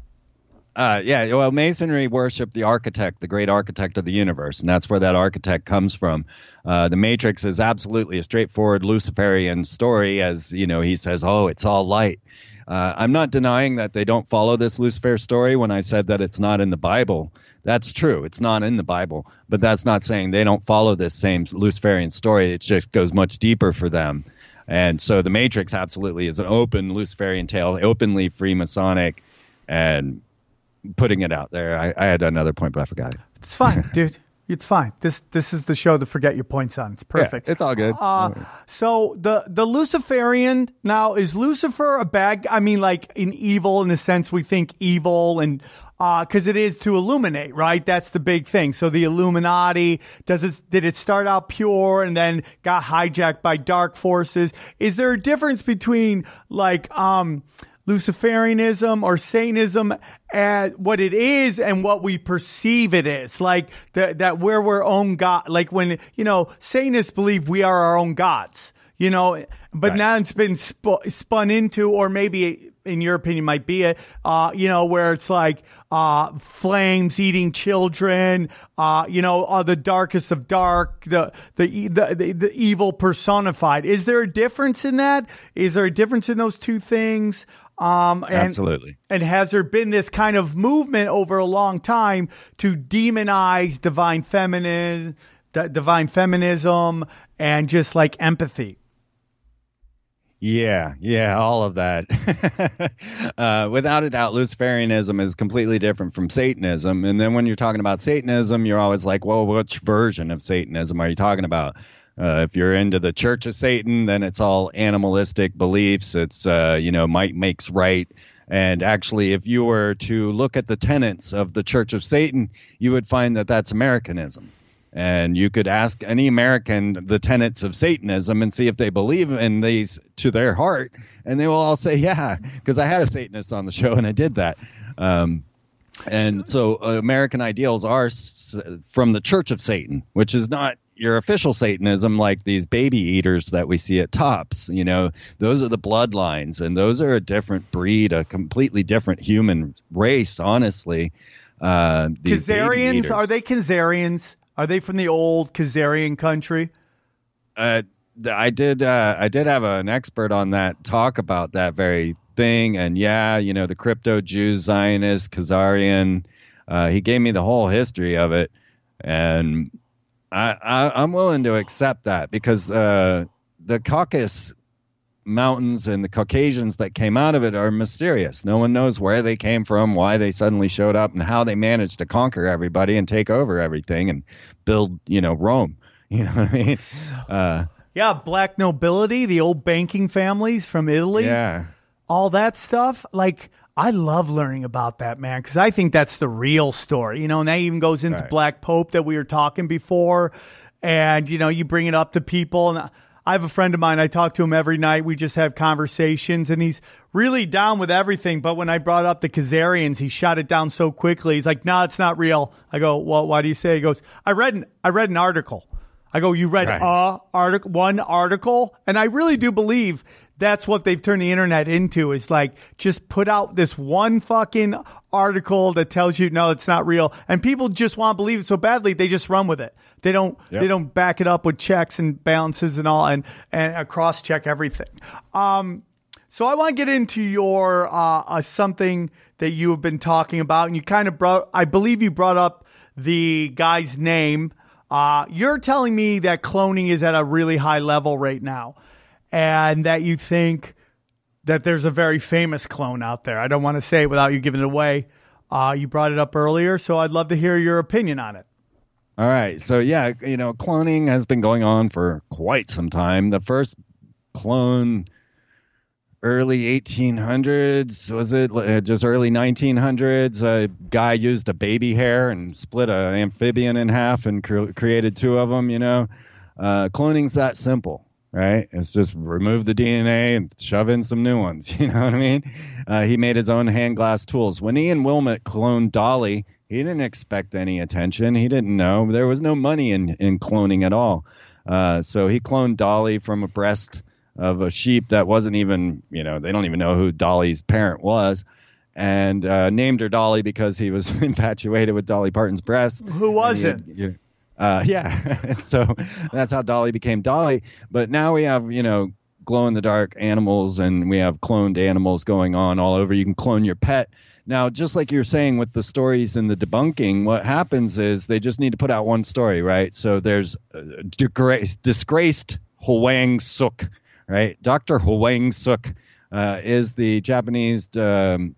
Uh, yeah, well, Masonry worship the architect, the great architect of the universe, and that's where that architect comes from. Uh, the Matrix is absolutely a straightforward Luciferian story, as you know, he says, "Oh, it's all light." Uh, I'm not denying that they don't follow this Lucifer story. When I said that it's not in the Bible, that's true. It's not in the Bible, but that's not saying they don't follow this same Luciferian story. It just goes much deeper for them. And so the Matrix absolutely is an open Luciferian tale, openly Freemasonic, and putting it out there. I, I had another point, but I forgot it. it's fine dude it's fine this this is the show to forget your points on it's perfect Yeah, it's all good. Uh, so the the Luciferian now is Lucifer a bad? I mean, like in evil in the sense we think evil and because it is to illuminate, right? That's the big thing. So the Illuminati does it? Did it start out pure and then got hijacked by dark forces? Is there a difference between like um? Luciferianism or Satanism as what it is and what we perceive it is. Like that, that we're our own God. Like when, you know, Satanists believe we are our own gods, you know, but Right. now it's been sp- spun into, or maybe in your opinion might be it, uh, you know, where it's like, uh, flames eating children, uh, you know, uh, the darkest of dark, the, the, the, the, the evil personified. Is there a difference in that? Is there a difference in those two things? Um, and, Absolutely. And has there been this kind of movement over a long time to demonize divine feminism, d- divine feminism, and just like empathy? Yeah, yeah, all of that. uh, without a doubt, Luciferianism is completely different from Satanism. And then when you're talking about Satanism, you're always like, well, which version of Satanism are you talking about? Uh, if you're into the Church of Satan, then it's all animalistic beliefs. It's, uh, you know, might makes right. And actually, if you were to look at the tenets of the Church of Satan, you would find that that's Americanism. And you could ask any American the tenets of Satanism and see if they believe in these to their heart, and they will all say, "Yeah," because I had a Satanist on the show and I did that. Um, and so, uh, American ideals are s- from the Church of Satan, which is not your official Satanism like these baby eaters that we see at Tops. You know, those are the bloodlines, and those are a different breed, a completely different human race. Honestly, uh, these baby are they Khazarians? Are they from the old Khazarian country? uh, I did uh, I did have an expert on that talk about that very thing, and yeah, you know the crypto Jews, Zionist, Khazarian. Uh, he gave me the whole history of it, and I, I I'm willing to accept that because uh, the Caucasus mountains and the Caucasians that came out of it are mysterious. No one knows where they came from, why they suddenly showed up, and how they managed to conquer everybody and take over everything and build, you know, Rome. You know what I mean? Uh, Yeah, black nobility, the old banking families from Italy. yeah. all that stuff. Like, I love learning about that, man, because I think that's the real story. You know, and that even goes into Right. Black Pope that we were talking before. And, you know, you bring it up to people. And I have a friend of mine, I talk to him every night. We just have conversations, and he's really down with everything. But when I brought up the Khazarians, he shot it down so quickly. He's like, no, it's not real. I go, well, why do you say? He goes, I read an, I read an article. I go, you read Right. a article, one article, and I really do believe that's what they've turned the internet into. Is like just put out this one fucking article that tells you no, it's not real, and people just want to believe it so badly they just run with it. They don't. Yep. They don't back it up with checks and balances and all, and and cross check everything. Um, so I want to get into your uh, uh, something that you have been talking about, and you kind of brought. I believe you brought up the guy's name. Uh, you're telling me that cloning is at a really high level right now, and that you think that there's a very famous clone out there. I don't want to say it without you giving it away. Uh, you brought it up earlier, so I'd love to hear your opinion on it. All right. So yeah, you know, cloning has been going on for quite some time. The first clone early 1800s was it Uh, just early 1900s a guy used a baby hair and split an amphibian in half and cre- created two of them you know uh, cloning's that simple right? It's just remove the dna and shove in some new ones you know what i mean? Uh, he made his own hand glass tools. When Ian Wilmut cloned dolly he didn't expect any attention. He didn't know. There was no money in, in cloning at all. Uh, so he cloned dolly from a breast of a sheep that wasn't even, you know, they don't even know who Dolly's parent was, and uh, named her Dolly because he was infatuated with Dolly Parton's breast. Who was it? Uh, yeah, so that's how Dolly became Dolly. But now we have, you know, glow in the dark animals, and we have cloned animals going on all over. You can clone your pet. Now, just like you're saying with the stories and the debunking, what happens is they just need to put out one story, right? So there's uh, disgraced Hwang Suk, right? Dr. Hwang Suk uh, is the Japanese um,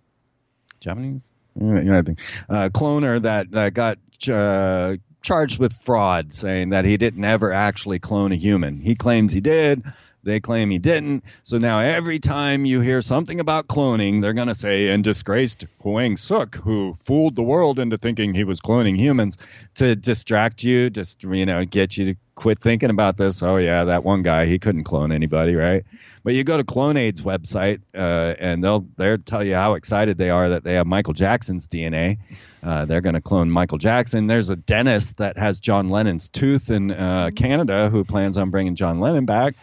Japanese, yeah, I think, uh, cloner that got uh, charged with fraud, saying that he didn't ever actually clone a human. He claims he did. They claim he didn't. So now every time you hear something about cloning, they're going to say, and disgraced Hwang Suk, who fooled the world into thinking he was cloning humans to distract you, just, you know, get you to quit thinking about this. Oh, yeah, that one guy, he couldn't clone anybody, right? But you go to Clonaid's website, uh, and they'll they'll tell you how excited they are that they have Michael Jackson's DNA. Uh, they're going to clone Michael Jackson. There's a dentist that has John Lennon's tooth in uh, Canada who plans on bringing John Lennon back.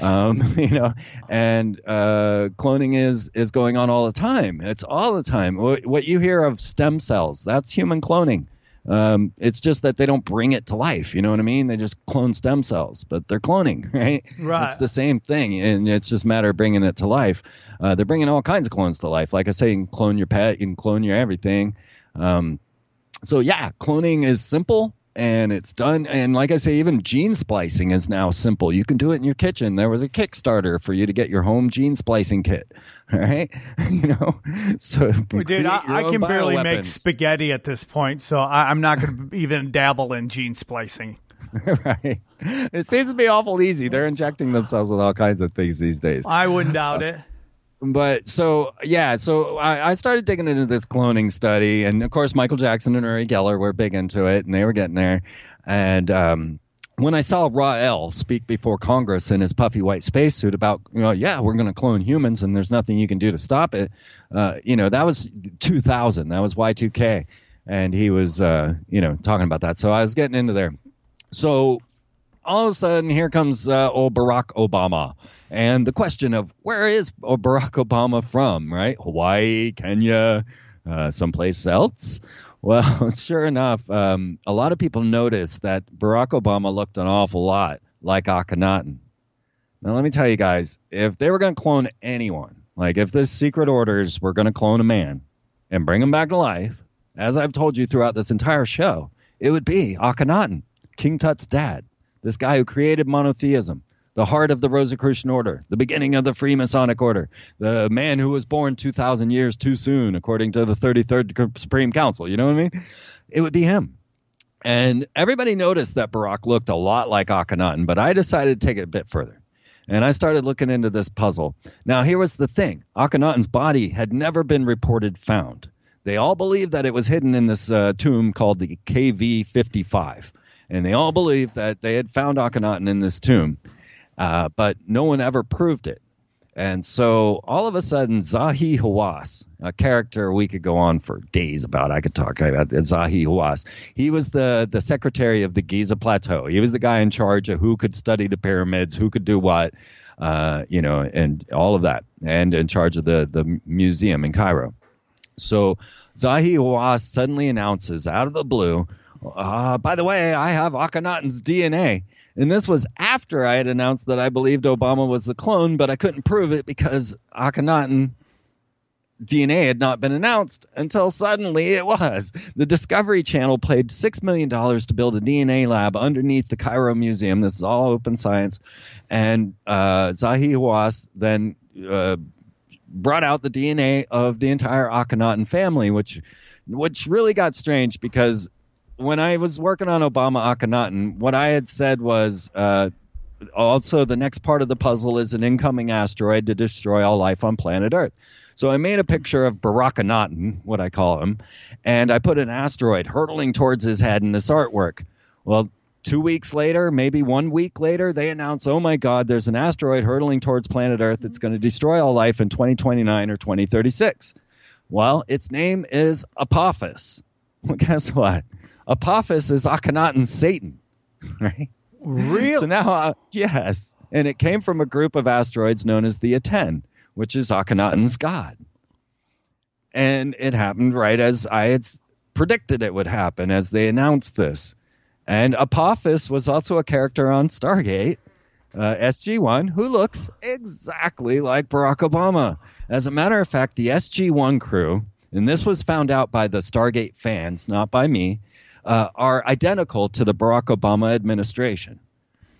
Um, you know, and uh, cloning is is going on all the time. It's all the time. What, what you hear of stem cells, that's human cloning. Um, it's just that they don't bring it to life. You know what I mean? They just clone stem cells, but they're cloning, right? Right. It's the same thing, and it's just a matter of bringing it to life. Uh, they're bringing all kinds of clones to life. Like I say, you can clone your pet, you can clone your everything. Um, so yeah, cloning is simple and it's done. And like I say, even gene splicing is now simple. You can do it in your kitchen. There was a Kickstarter for you to get your home gene splicing kit. All right, you know, so Dude, I, I can barely make spaghetti at this point, so I, I'm not going to even dabble in gene splicing. right. It seems to be awful easy. They're injecting themselves with all kinds of things these days. I wouldn't doubt it. But so yeah, so I, I started digging into this cloning study, and of course Michael Jackson and Uri Geller were big into it, and they were getting there. And um, when I saw Raël speak before Congress in his puffy white spacesuit about, you know, yeah, we're going to clone humans, and there's nothing you can do to stop it, uh, you know, that was 2000, that was Y2K, and he was, uh, you know, talking about that. So I was getting into there. So all of a sudden, here comes uh, old Barack Obama. And the question of where is Barack Obama from, right? Hawaii, Kenya, uh, someplace else? Well, sure enough, um, a lot of people noticed that Barack Obama looked an awful lot like Akhenaten. Now, let me tell you guys, if they were going to clone anyone, like if the secret orders were going to clone a man and bring him back to life, as I've told you throughout this entire show, it would be Akhenaten, King Tut's dad, this guy who created monotheism, the heart of the Rosicrucian order, the beginning of the Freemasonic order, the man who was born 2,000 years too soon, according to the 33rd Supreme Council. You know what I mean? It would be him. And everybody noticed that Barack looked a lot like Akhenaten, but I decided to take it a bit further. And I started looking into this puzzle. Now, here was the thing Akhenaten's body had never been reported found. They all believed that it was hidden in this uh, tomb called the KV 55. And they all believed that they had found Akhenaten in this tomb, uh, but no one ever proved it. And so all of a sudden, Zahi Hawass, a character we could go on for days about, I could talk about Zahi Hawass. He was the, the secretary of the Giza Plateau. He was the guy in charge of who could study the pyramids, who could do what, uh, you know, and all of that, and in charge of the, the museum in Cairo. So Zahi Hawass suddenly announces out of the blue, uh, by the way, I have Akhenaten's DNA. And this was after I had announced that I believed Obama was the clone, but I couldn't prove it because Akhenaten DNA had not been announced until suddenly it was. The Discovery Channel paid $6 million to build a DNA lab underneath the Cairo Museum. This is all open science. And uh, Zahi Hawass then uh, brought out the DNA of the entire Akhenaten family, which which really got strange because when I was working on Obama Akhenaten, what I had said was uh, also the next part of the puzzle is an incoming asteroid to destroy all life on planet Earth. So I made a picture of Barack Akhenaten, what I call him, and I put an asteroid hurtling towards his head in this artwork. Well, two weeks later, maybe one week later, they announce, oh my God, there's an asteroid hurtling towards planet Earth that's going to destroy all life in 2029 or 2036. Well, its name is Apophis. Well, guess what? Apophis is Akhenaten's Satan, right? Real? So now, uh, yes. And it came from a group of asteroids known as the Aten, which is Akhenaten's god. And it happened right as I had predicted it would happen as they announced this. And Apophis was also a character on Stargate, uh, SG1, who looks exactly like Barack Obama. As a matter of fact, the SG1 crew, and this was found out by the Stargate fans, not by me, uh, are identical to the Barack Obama administration.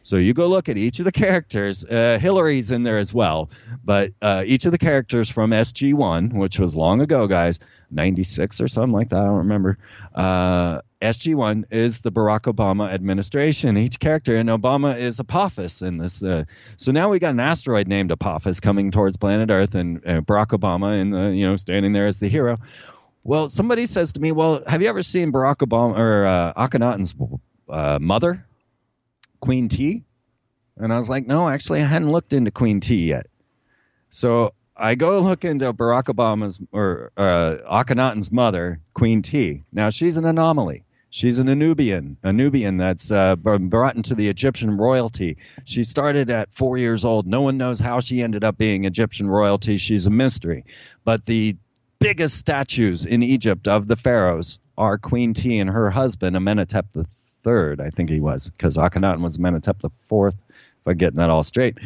So you go look at each of the characters. Uh, Hillary's in there as well, but uh, each of the characters from SG1, which was long ago, guys, 96 or something like that, I don't remember. Uh, SG1 is the Barack Obama administration. Each character, and Obama is Apophis in this. Uh, so now we got an asteroid named Apophis coming towards planet Earth, and uh, Barack Obama, and uh, you know, standing there as the hero. Well, somebody says to me, "Well, have you ever seen Barack Obama or uh, Akhenaten's uh, mother, Queen Tiye?" And I was like, "No, actually, I hadn't looked into Queen Tiye yet." So I go look into Barack Obama's or uh, Akhenaten's mother, Queen Tiye. Now she's an anomaly. She's an Anubian, a Nubian that's uh, brought into the Egyptian royalty. She started at four years old. No one knows how she ended up being Egyptian royalty. She's a mystery. But the biggest statues in Egypt of the pharaohs are Queen Tiye and her husband, Amenhotep the Third, I think he was, because Akhenaten was Amenhotep the Fourth. If I'm getting that all straight.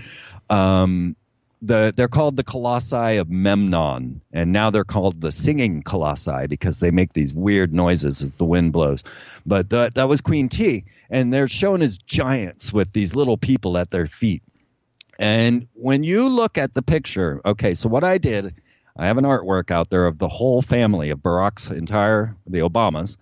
Um, the they're called the colossi of Memnon, and now they're called the singing colossi because they make these weird noises as the wind blows. But that that was Queen Tiye, and they're shown as giants with these little people at their feet. And when you look at the picture, okay, so what I did, I have an artwork out there of the whole family of Barack's entire the Obamas.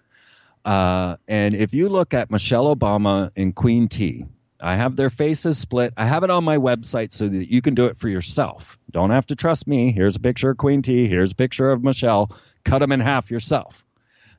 Uh, and if you look at Michelle Obama and Queen Tiye, I have their faces split. I have it on my website so that you can do it for yourself. Don't have to trust me. Here's a picture of Queen Tiye. Here's a picture of Michelle. Cut them in half yourself.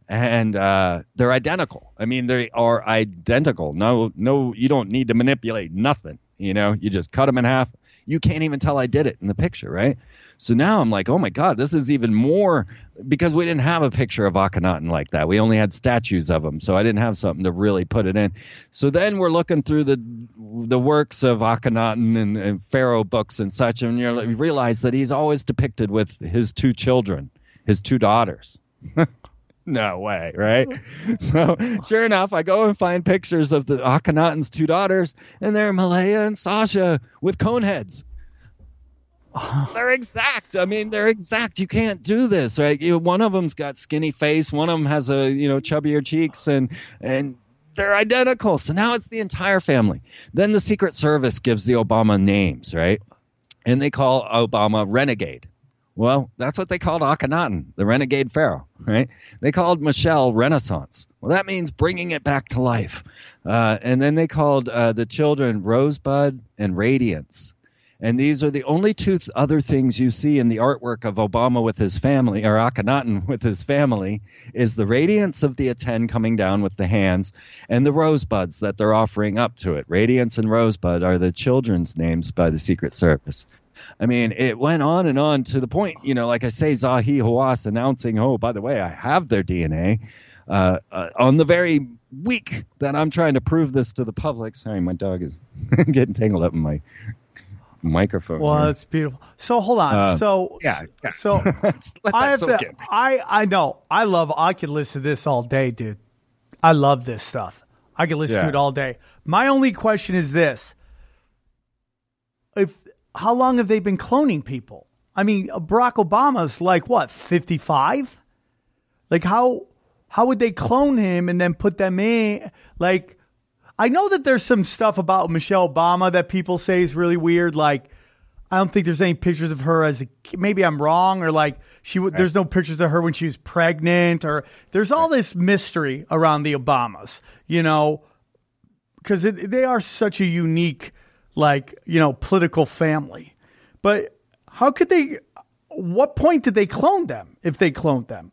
And uh, they're identical. I mean, they are identical. No, no, you don't need to manipulate nothing. You know, you just cut them in half. You can't even tell I did it in the picture, right? So now I'm like, oh my God, this is even more because we didn't have a picture of Akhenaten like that. We only had statues of him, so I didn't have something to really put it in. So then we're looking through the the works of Akhenaten and, and Pharaoh books and such, and you you realize that he's always depicted with his two children, his two daughters. no way, right? So sure enough, I go and find pictures of the Akhenaten's two daughters, and they're Malaya and Sasha with cone heads. they're exact. I mean, they're exact. You can't do this, right? You one of them's got skinny face, one of them has a you know chubbier cheeks, and and they're identical. So now it's the entire family. Then the Secret Service gives the Obama names, right? And they call Obama renegade. Well, that's what they called Akhenaten, the renegade pharaoh, right? They called Michelle Renaissance. Well, that means bringing it back to life. Uh, and then they called uh, the children Rosebud and Radiance. And these are the only two th- other things you see in the artwork of Obama with his family, or Akhenaten with his family, is the radiance of the Aten coming down with the hands and the rosebuds that they're offering up to it. Radiance and Rosebud are the children's names by the Secret Service. I mean, it went on and on to the point, you know, like I say, Zahi Hawass announcing, oh, by the way, I have their DNA. Uh, uh, on the very week that I'm trying to prove this to the public. Sorry, my dog is getting tangled up in my microphone. Well, here. that's beautiful. So hold on. Uh, so yeah, yeah. So I have to. in. I I know. I love. I could listen to this all day, dude. I love this stuff. I could listen to it all day. My only question is this: how long have they been cloning people? I mean, uh, Barack Obama's like what fifty five. Like how how would they clone him and then put them in? Like I know that there's some stuff about Michelle Obama that people say is really weird. Like I don't think there's any pictures of her as a maybe I'm wrong or like she w- there's no pictures of her when she was pregnant or there's all this mystery around the Obamas, you know, because they are such a unique like you know political family. But how could they? What point did they clone them if they cloned them?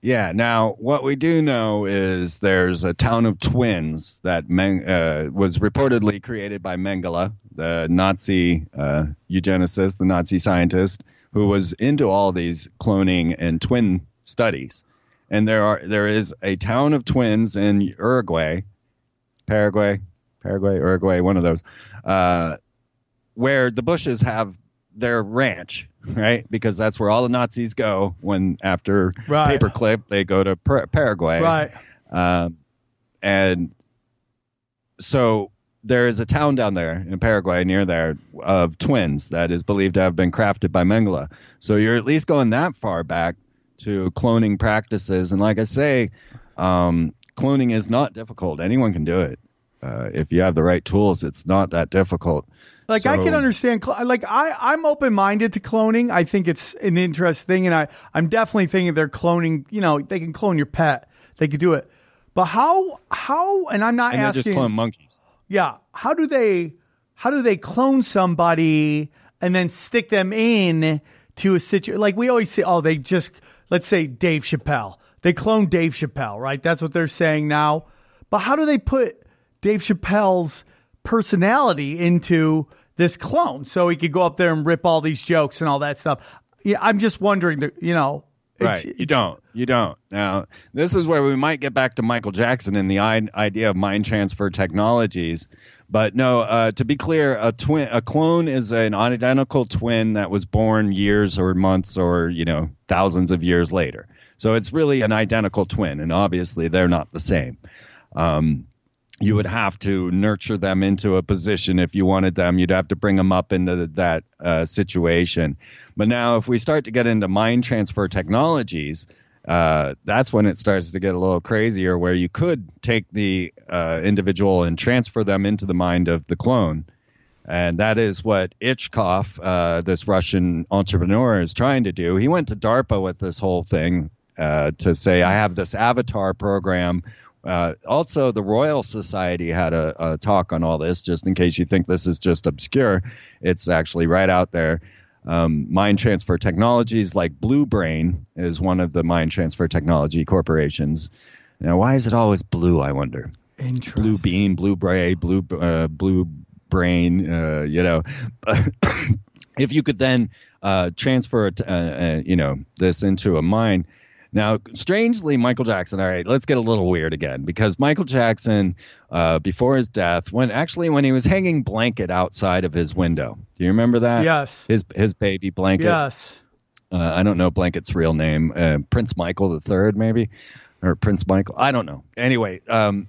Yeah. Now, what we do know is there's a town of twins that uh, was reportedly created by Mengele, the Nazi uh, eugenicist, the Nazi scientist, who was into all these cloning and twin studies. And there are there is a town of twins in Uruguay, Paraguay, Paraguay, Uruguay, one of those, uh, where the Bushes have their ranch, right? Because that's where all the Nazis go when after Right. paperclip they go to Par- Paraguay, Right. Um, and so there is a town down there in Paraguay near there of twins that is believed to have been crafted by Mengele. So you're at least going that far back to cloning practices. And like I say, um, cloning is not difficult. Anyone can do it. Uh, if you have the right tools, it's not that difficult. Like I can understand, like I, I'm open minded to cloning. I think it's an interesting thing, and I, I'm definitely thinking they're cloning. You know, they can clone your pet. They could do it, but how, how? And I'm not And they asking. just clone monkeys. Yeah, how do they, how do they clone somebody and then stick them in to a situation? Like we always say, oh, they just let's say Dave Chappelle. They clone Dave Chappelle, right? That's what they're saying now. But how do they put Dave Chappelle's personality into this clone so he could go up there and rip all these jokes and all that stuff? Yeah, I'm just wondering. You know, it's- Right. You don't. You don't. Now, this is where we might get back to Michael Jackson and the I- idea of mind transfer technologies. But no, uh, to be clear, a twin, a clone is an identical twin that was born years or months or you know thousands of years later. So it's really an identical twin, and obviously they're not the same. Um, you would have to nurture them into a position if you wanted them. You'd have to bring them up into that uh, situation. But now, if we start to get into mind transfer technologies, uh, that's when it starts to get a little crazier, where you could take the uh, individual and transfer them into the mind of the clone. And that is what Itskov, uh, this Russian entrepreneur, is trying to do. He went to DARPA with this whole thing uh, to say, I have this avatar program. Uh, also, the Royal Society had a, a talk on all this, just in case you think this is just obscure. It's actually right out there. Um, mind transfer technologies like Blue Brain is one of the mind transfer technology corporations. Now, why is it always blue? I wonder. Blue Bean, Blue Bray, Blue uh, Blue Brain. Uh, you know, if you could then uh, transfer it, uh, uh, you know, this into a mind. Now, strangely, Michael Jackson. All right, let's get a little weird again because Michael Jackson, uh, before his death, when actually when he was hanging blanket outside of his window. Do you remember that? Yes. His his baby blanket. Yes. Uh, I don't know Blanket's real name. Uh, Prince Michael the Third, maybe, or Prince Michael. I don't know. Anyway, um,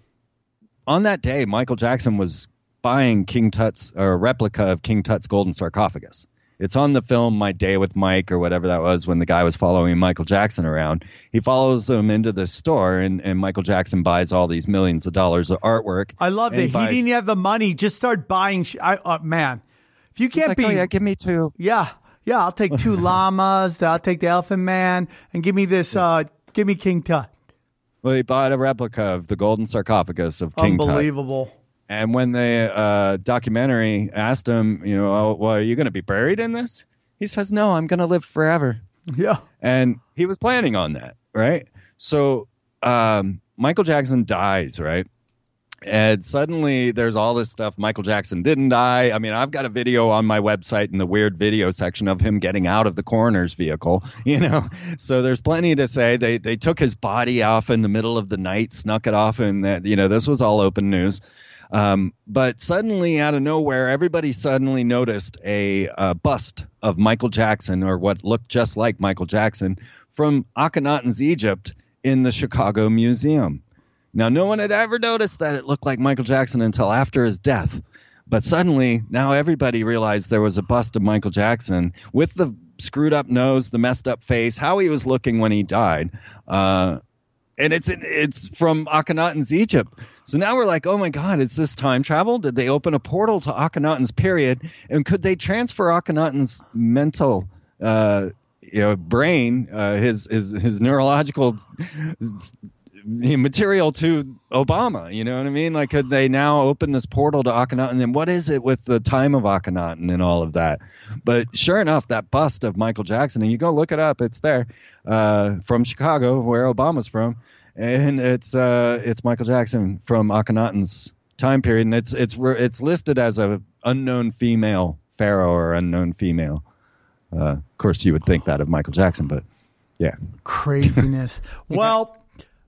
on that day, Michael Jackson was buying King Tut's or a replica of King Tut's golden sarcophagus. It's on the film My Day with Mike or whatever that was when the guy was following Michael Jackson around. He follows him into the store and, and Michael Jackson buys all these millions of dollars of artwork. I love And that he buys- didn't have the money. Just start buying. Sh- I, uh, man, if you can't like, be, oh yeah, give me two. yeah, yeah, I'll take two llamas. I'll take the Elephant Man, and give me this. Uh, give me King Tut. Well, he bought a replica of the golden sarcophagus of King Tut. Unbelievable. And when the uh, documentary asked him, you know, oh, well, are you going to be buried in this? He says, no, I'm going to live forever. Yeah. And he was planning on that, right? So um, Michael Jackson dies, right? And suddenly there's all this stuff. Michael Jackson didn't die. I mean, I've got a video on my website in the weird video section of him getting out of the coroner's vehicle, you know? So there's plenty to say. They, they took his body off in the middle of the night, snuck it off, and that, you know, this was all open news. Um, but suddenly, out of nowhere, everybody suddenly noticed a uh, bust of Michael Jackson, or what looked just like Michael Jackson, from Akhenaten's Egypt in the Chicago Museum. Now, no one had ever noticed that it looked like Michael Jackson until after his death. But suddenly, now everybody realized there was a bust of Michael Jackson with the screwed up nose, the messed up face, how he was looking when he died. Uh, and it's it's from Akhenaten's Egypt. So now we're like, oh my God, is this time travel? Did they open a portal to Akhenaten's period? And could they transfer Akhenaten's mental, uh, you know, brain, uh, his his his neurological material to Obama? You know what I mean? Like, could they now open this portal to Akhenaten? And what is it with the time of Akhenaten and all of that? But sure enough, that bust of Michael Jackson, and you go look it up, it's there uh, from Chicago, where Obama's from and it's uh it's Michael Jackson from Akhenaten's time period, and it's it's it's listed as a unknown female pharaoh or unknown female. Uh, of course, you would think that of Michael Jackson, but yeah, craziness. well,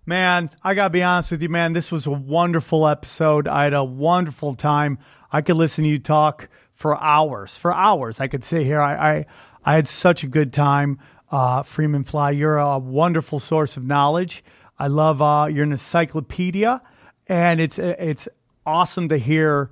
man, I gotta be honest with you, man. This was a wonderful episode. I had a wonderful time. I could listen to you talk for hours. For hours, I could sit here. I I, I had such a good time. Uh, Freeman Fly, you're a wonderful source of knowledge. I love uh, you're an encyclopedia, and it's it's awesome to hear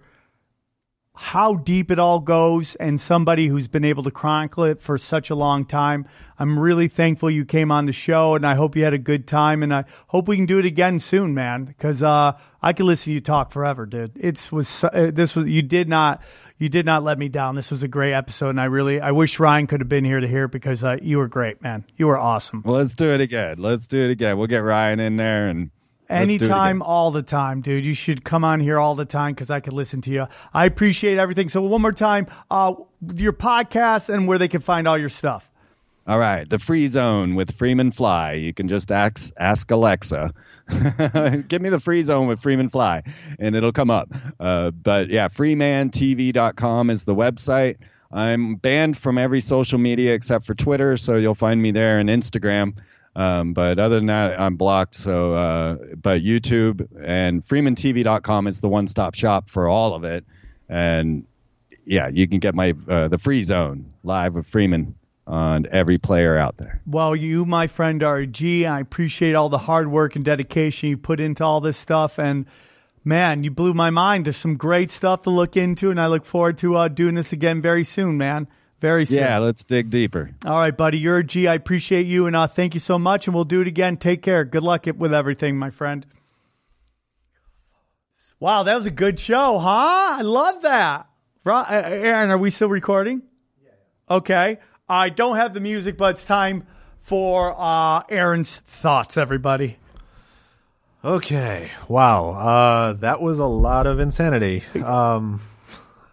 how deep it all goes and somebody who's been able to chronicle it for such a long time. I'm really thankful you came on the show and I hope you had a good time and I hope we can do it again soon, man, because uh, I could listen to you talk forever, dude. It was uh, this was you did not you did not let me down. This was a great episode and I really I wish Ryan could have been here to hear it because uh, you were great, man. You were awesome. Well, let's do it again. Let's do it again. We'll get Ryan in there and Anytime, all the time, dude. You should come on here all the time because I could listen to you. I appreciate everything. So one more time, uh, your podcast and where they can find all your stuff. All right, the free zone with Freeman Fly. You can just ask ask Alexa, give me the free zone with Freeman Fly, and it'll come up. Uh, but yeah, freemantv.com is the website. I'm banned from every social media except for Twitter, so you'll find me there and Instagram. Um, but other than that, I'm blocked. So, uh, but YouTube and FreemanTV.com is the one-stop shop for all of it. And yeah, you can get my uh, the Free Zone live with Freeman on every player out there. Well, you, my friend, are a G. I appreciate all the hard work and dedication you put into all this stuff. And man, you blew my mind. There's some great stuff to look into, and I look forward to uh, doing this again very soon, man. Very soon. Yeah, let's dig deeper. All right, buddy. You're a G. I appreciate you, and uh, thank you so much. And we'll do it again. Take care. Good luck with everything, my friend. Wow, that was a good show, huh? I love that. Uh, Aaron, are we still recording? Yeah. Okay. I don't have the music, but it's time for uh, Aaron's thoughts, everybody. Okay. Wow. Uh, that was a lot of insanity. Um,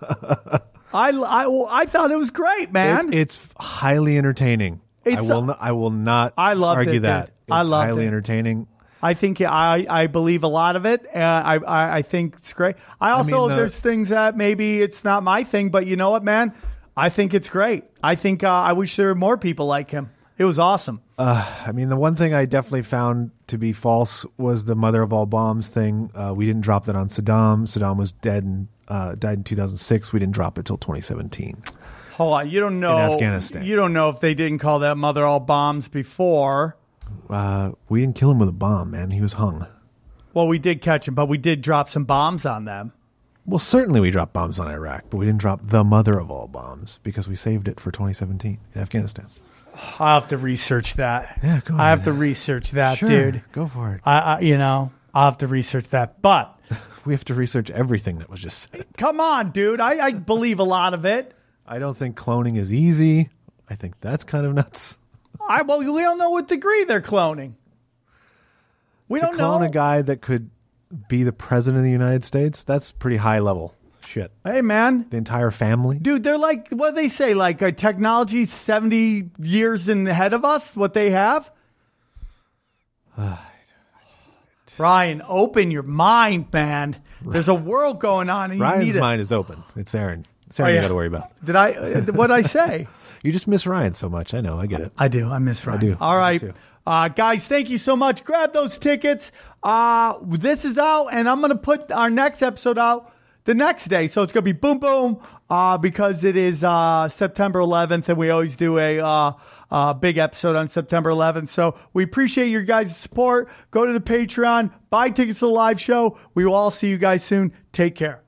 I, I, I thought it was great, man. It, it's highly entertaining. It's I will. not, I will not. I love argue it, that. It's I love highly it. entertaining. I think I I believe a lot of it. Uh, I, I I think it's great. I also I mean, the, there's things that maybe it's not my thing, but you know what, man? I think it's great. I think uh, I wish there were more people like him. It was awesome. Uh, I mean, the one thing I definitely found to be false was the mother of all bombs thing. Uh, we didn't drop that on Saddam. Saddam was dead and uh, died in 2006. We didn't drop it till 2017. Hold on, you don't know in Afghanistan. You don't know if they didn't call that mother all bombs before. Uh, we didn't kill him with a bomb, man. He was hung. Well, we did catch him, but we did drop some bombs on them. Well, certainly we dropped bombs on Iraq, but we didn't drop the mother of all bombs because we saved it for 2017 in Afghanistan. I'll have to research that. Yeah, go I have to research that, sure, dude. Go for it. I, I, you know, I'll have to research that. But we have to research everything that was just said. Come on, dude. I, I believe a lot of it. I don't think cloning is easy. I think that's kind of nuts. I well, we don't know what degree they're cloning. We to don't clone know. a guy that could be the president of the United States. That's pretty high level shit. Hey, man. The entire family, dude. They're like what they say, like a technology seventy years in ahead of us. What they have. Ryan, open your mind, man. There's a world going on. And Ryan's mind is open. It's Aaron. It's Aaron oh, yeah. you got to worry about. Did I? Uh, what I say? you just miss Ryan so much. I know. I get it. I do. I miss Ryan. I do. All right. Uh, guys, thank you so much. Grab those tickets. Uh, this is out, and I'm going to put our next episode out the next day. So it's going to be boom, boom, uh, because it is uh, September 11th, and we always do a uh, uh, big episode on September 11th. So we appreciate your guys' support. Go to the Patreon, buy tickets to the live show. We will all see you guys soon. Take care.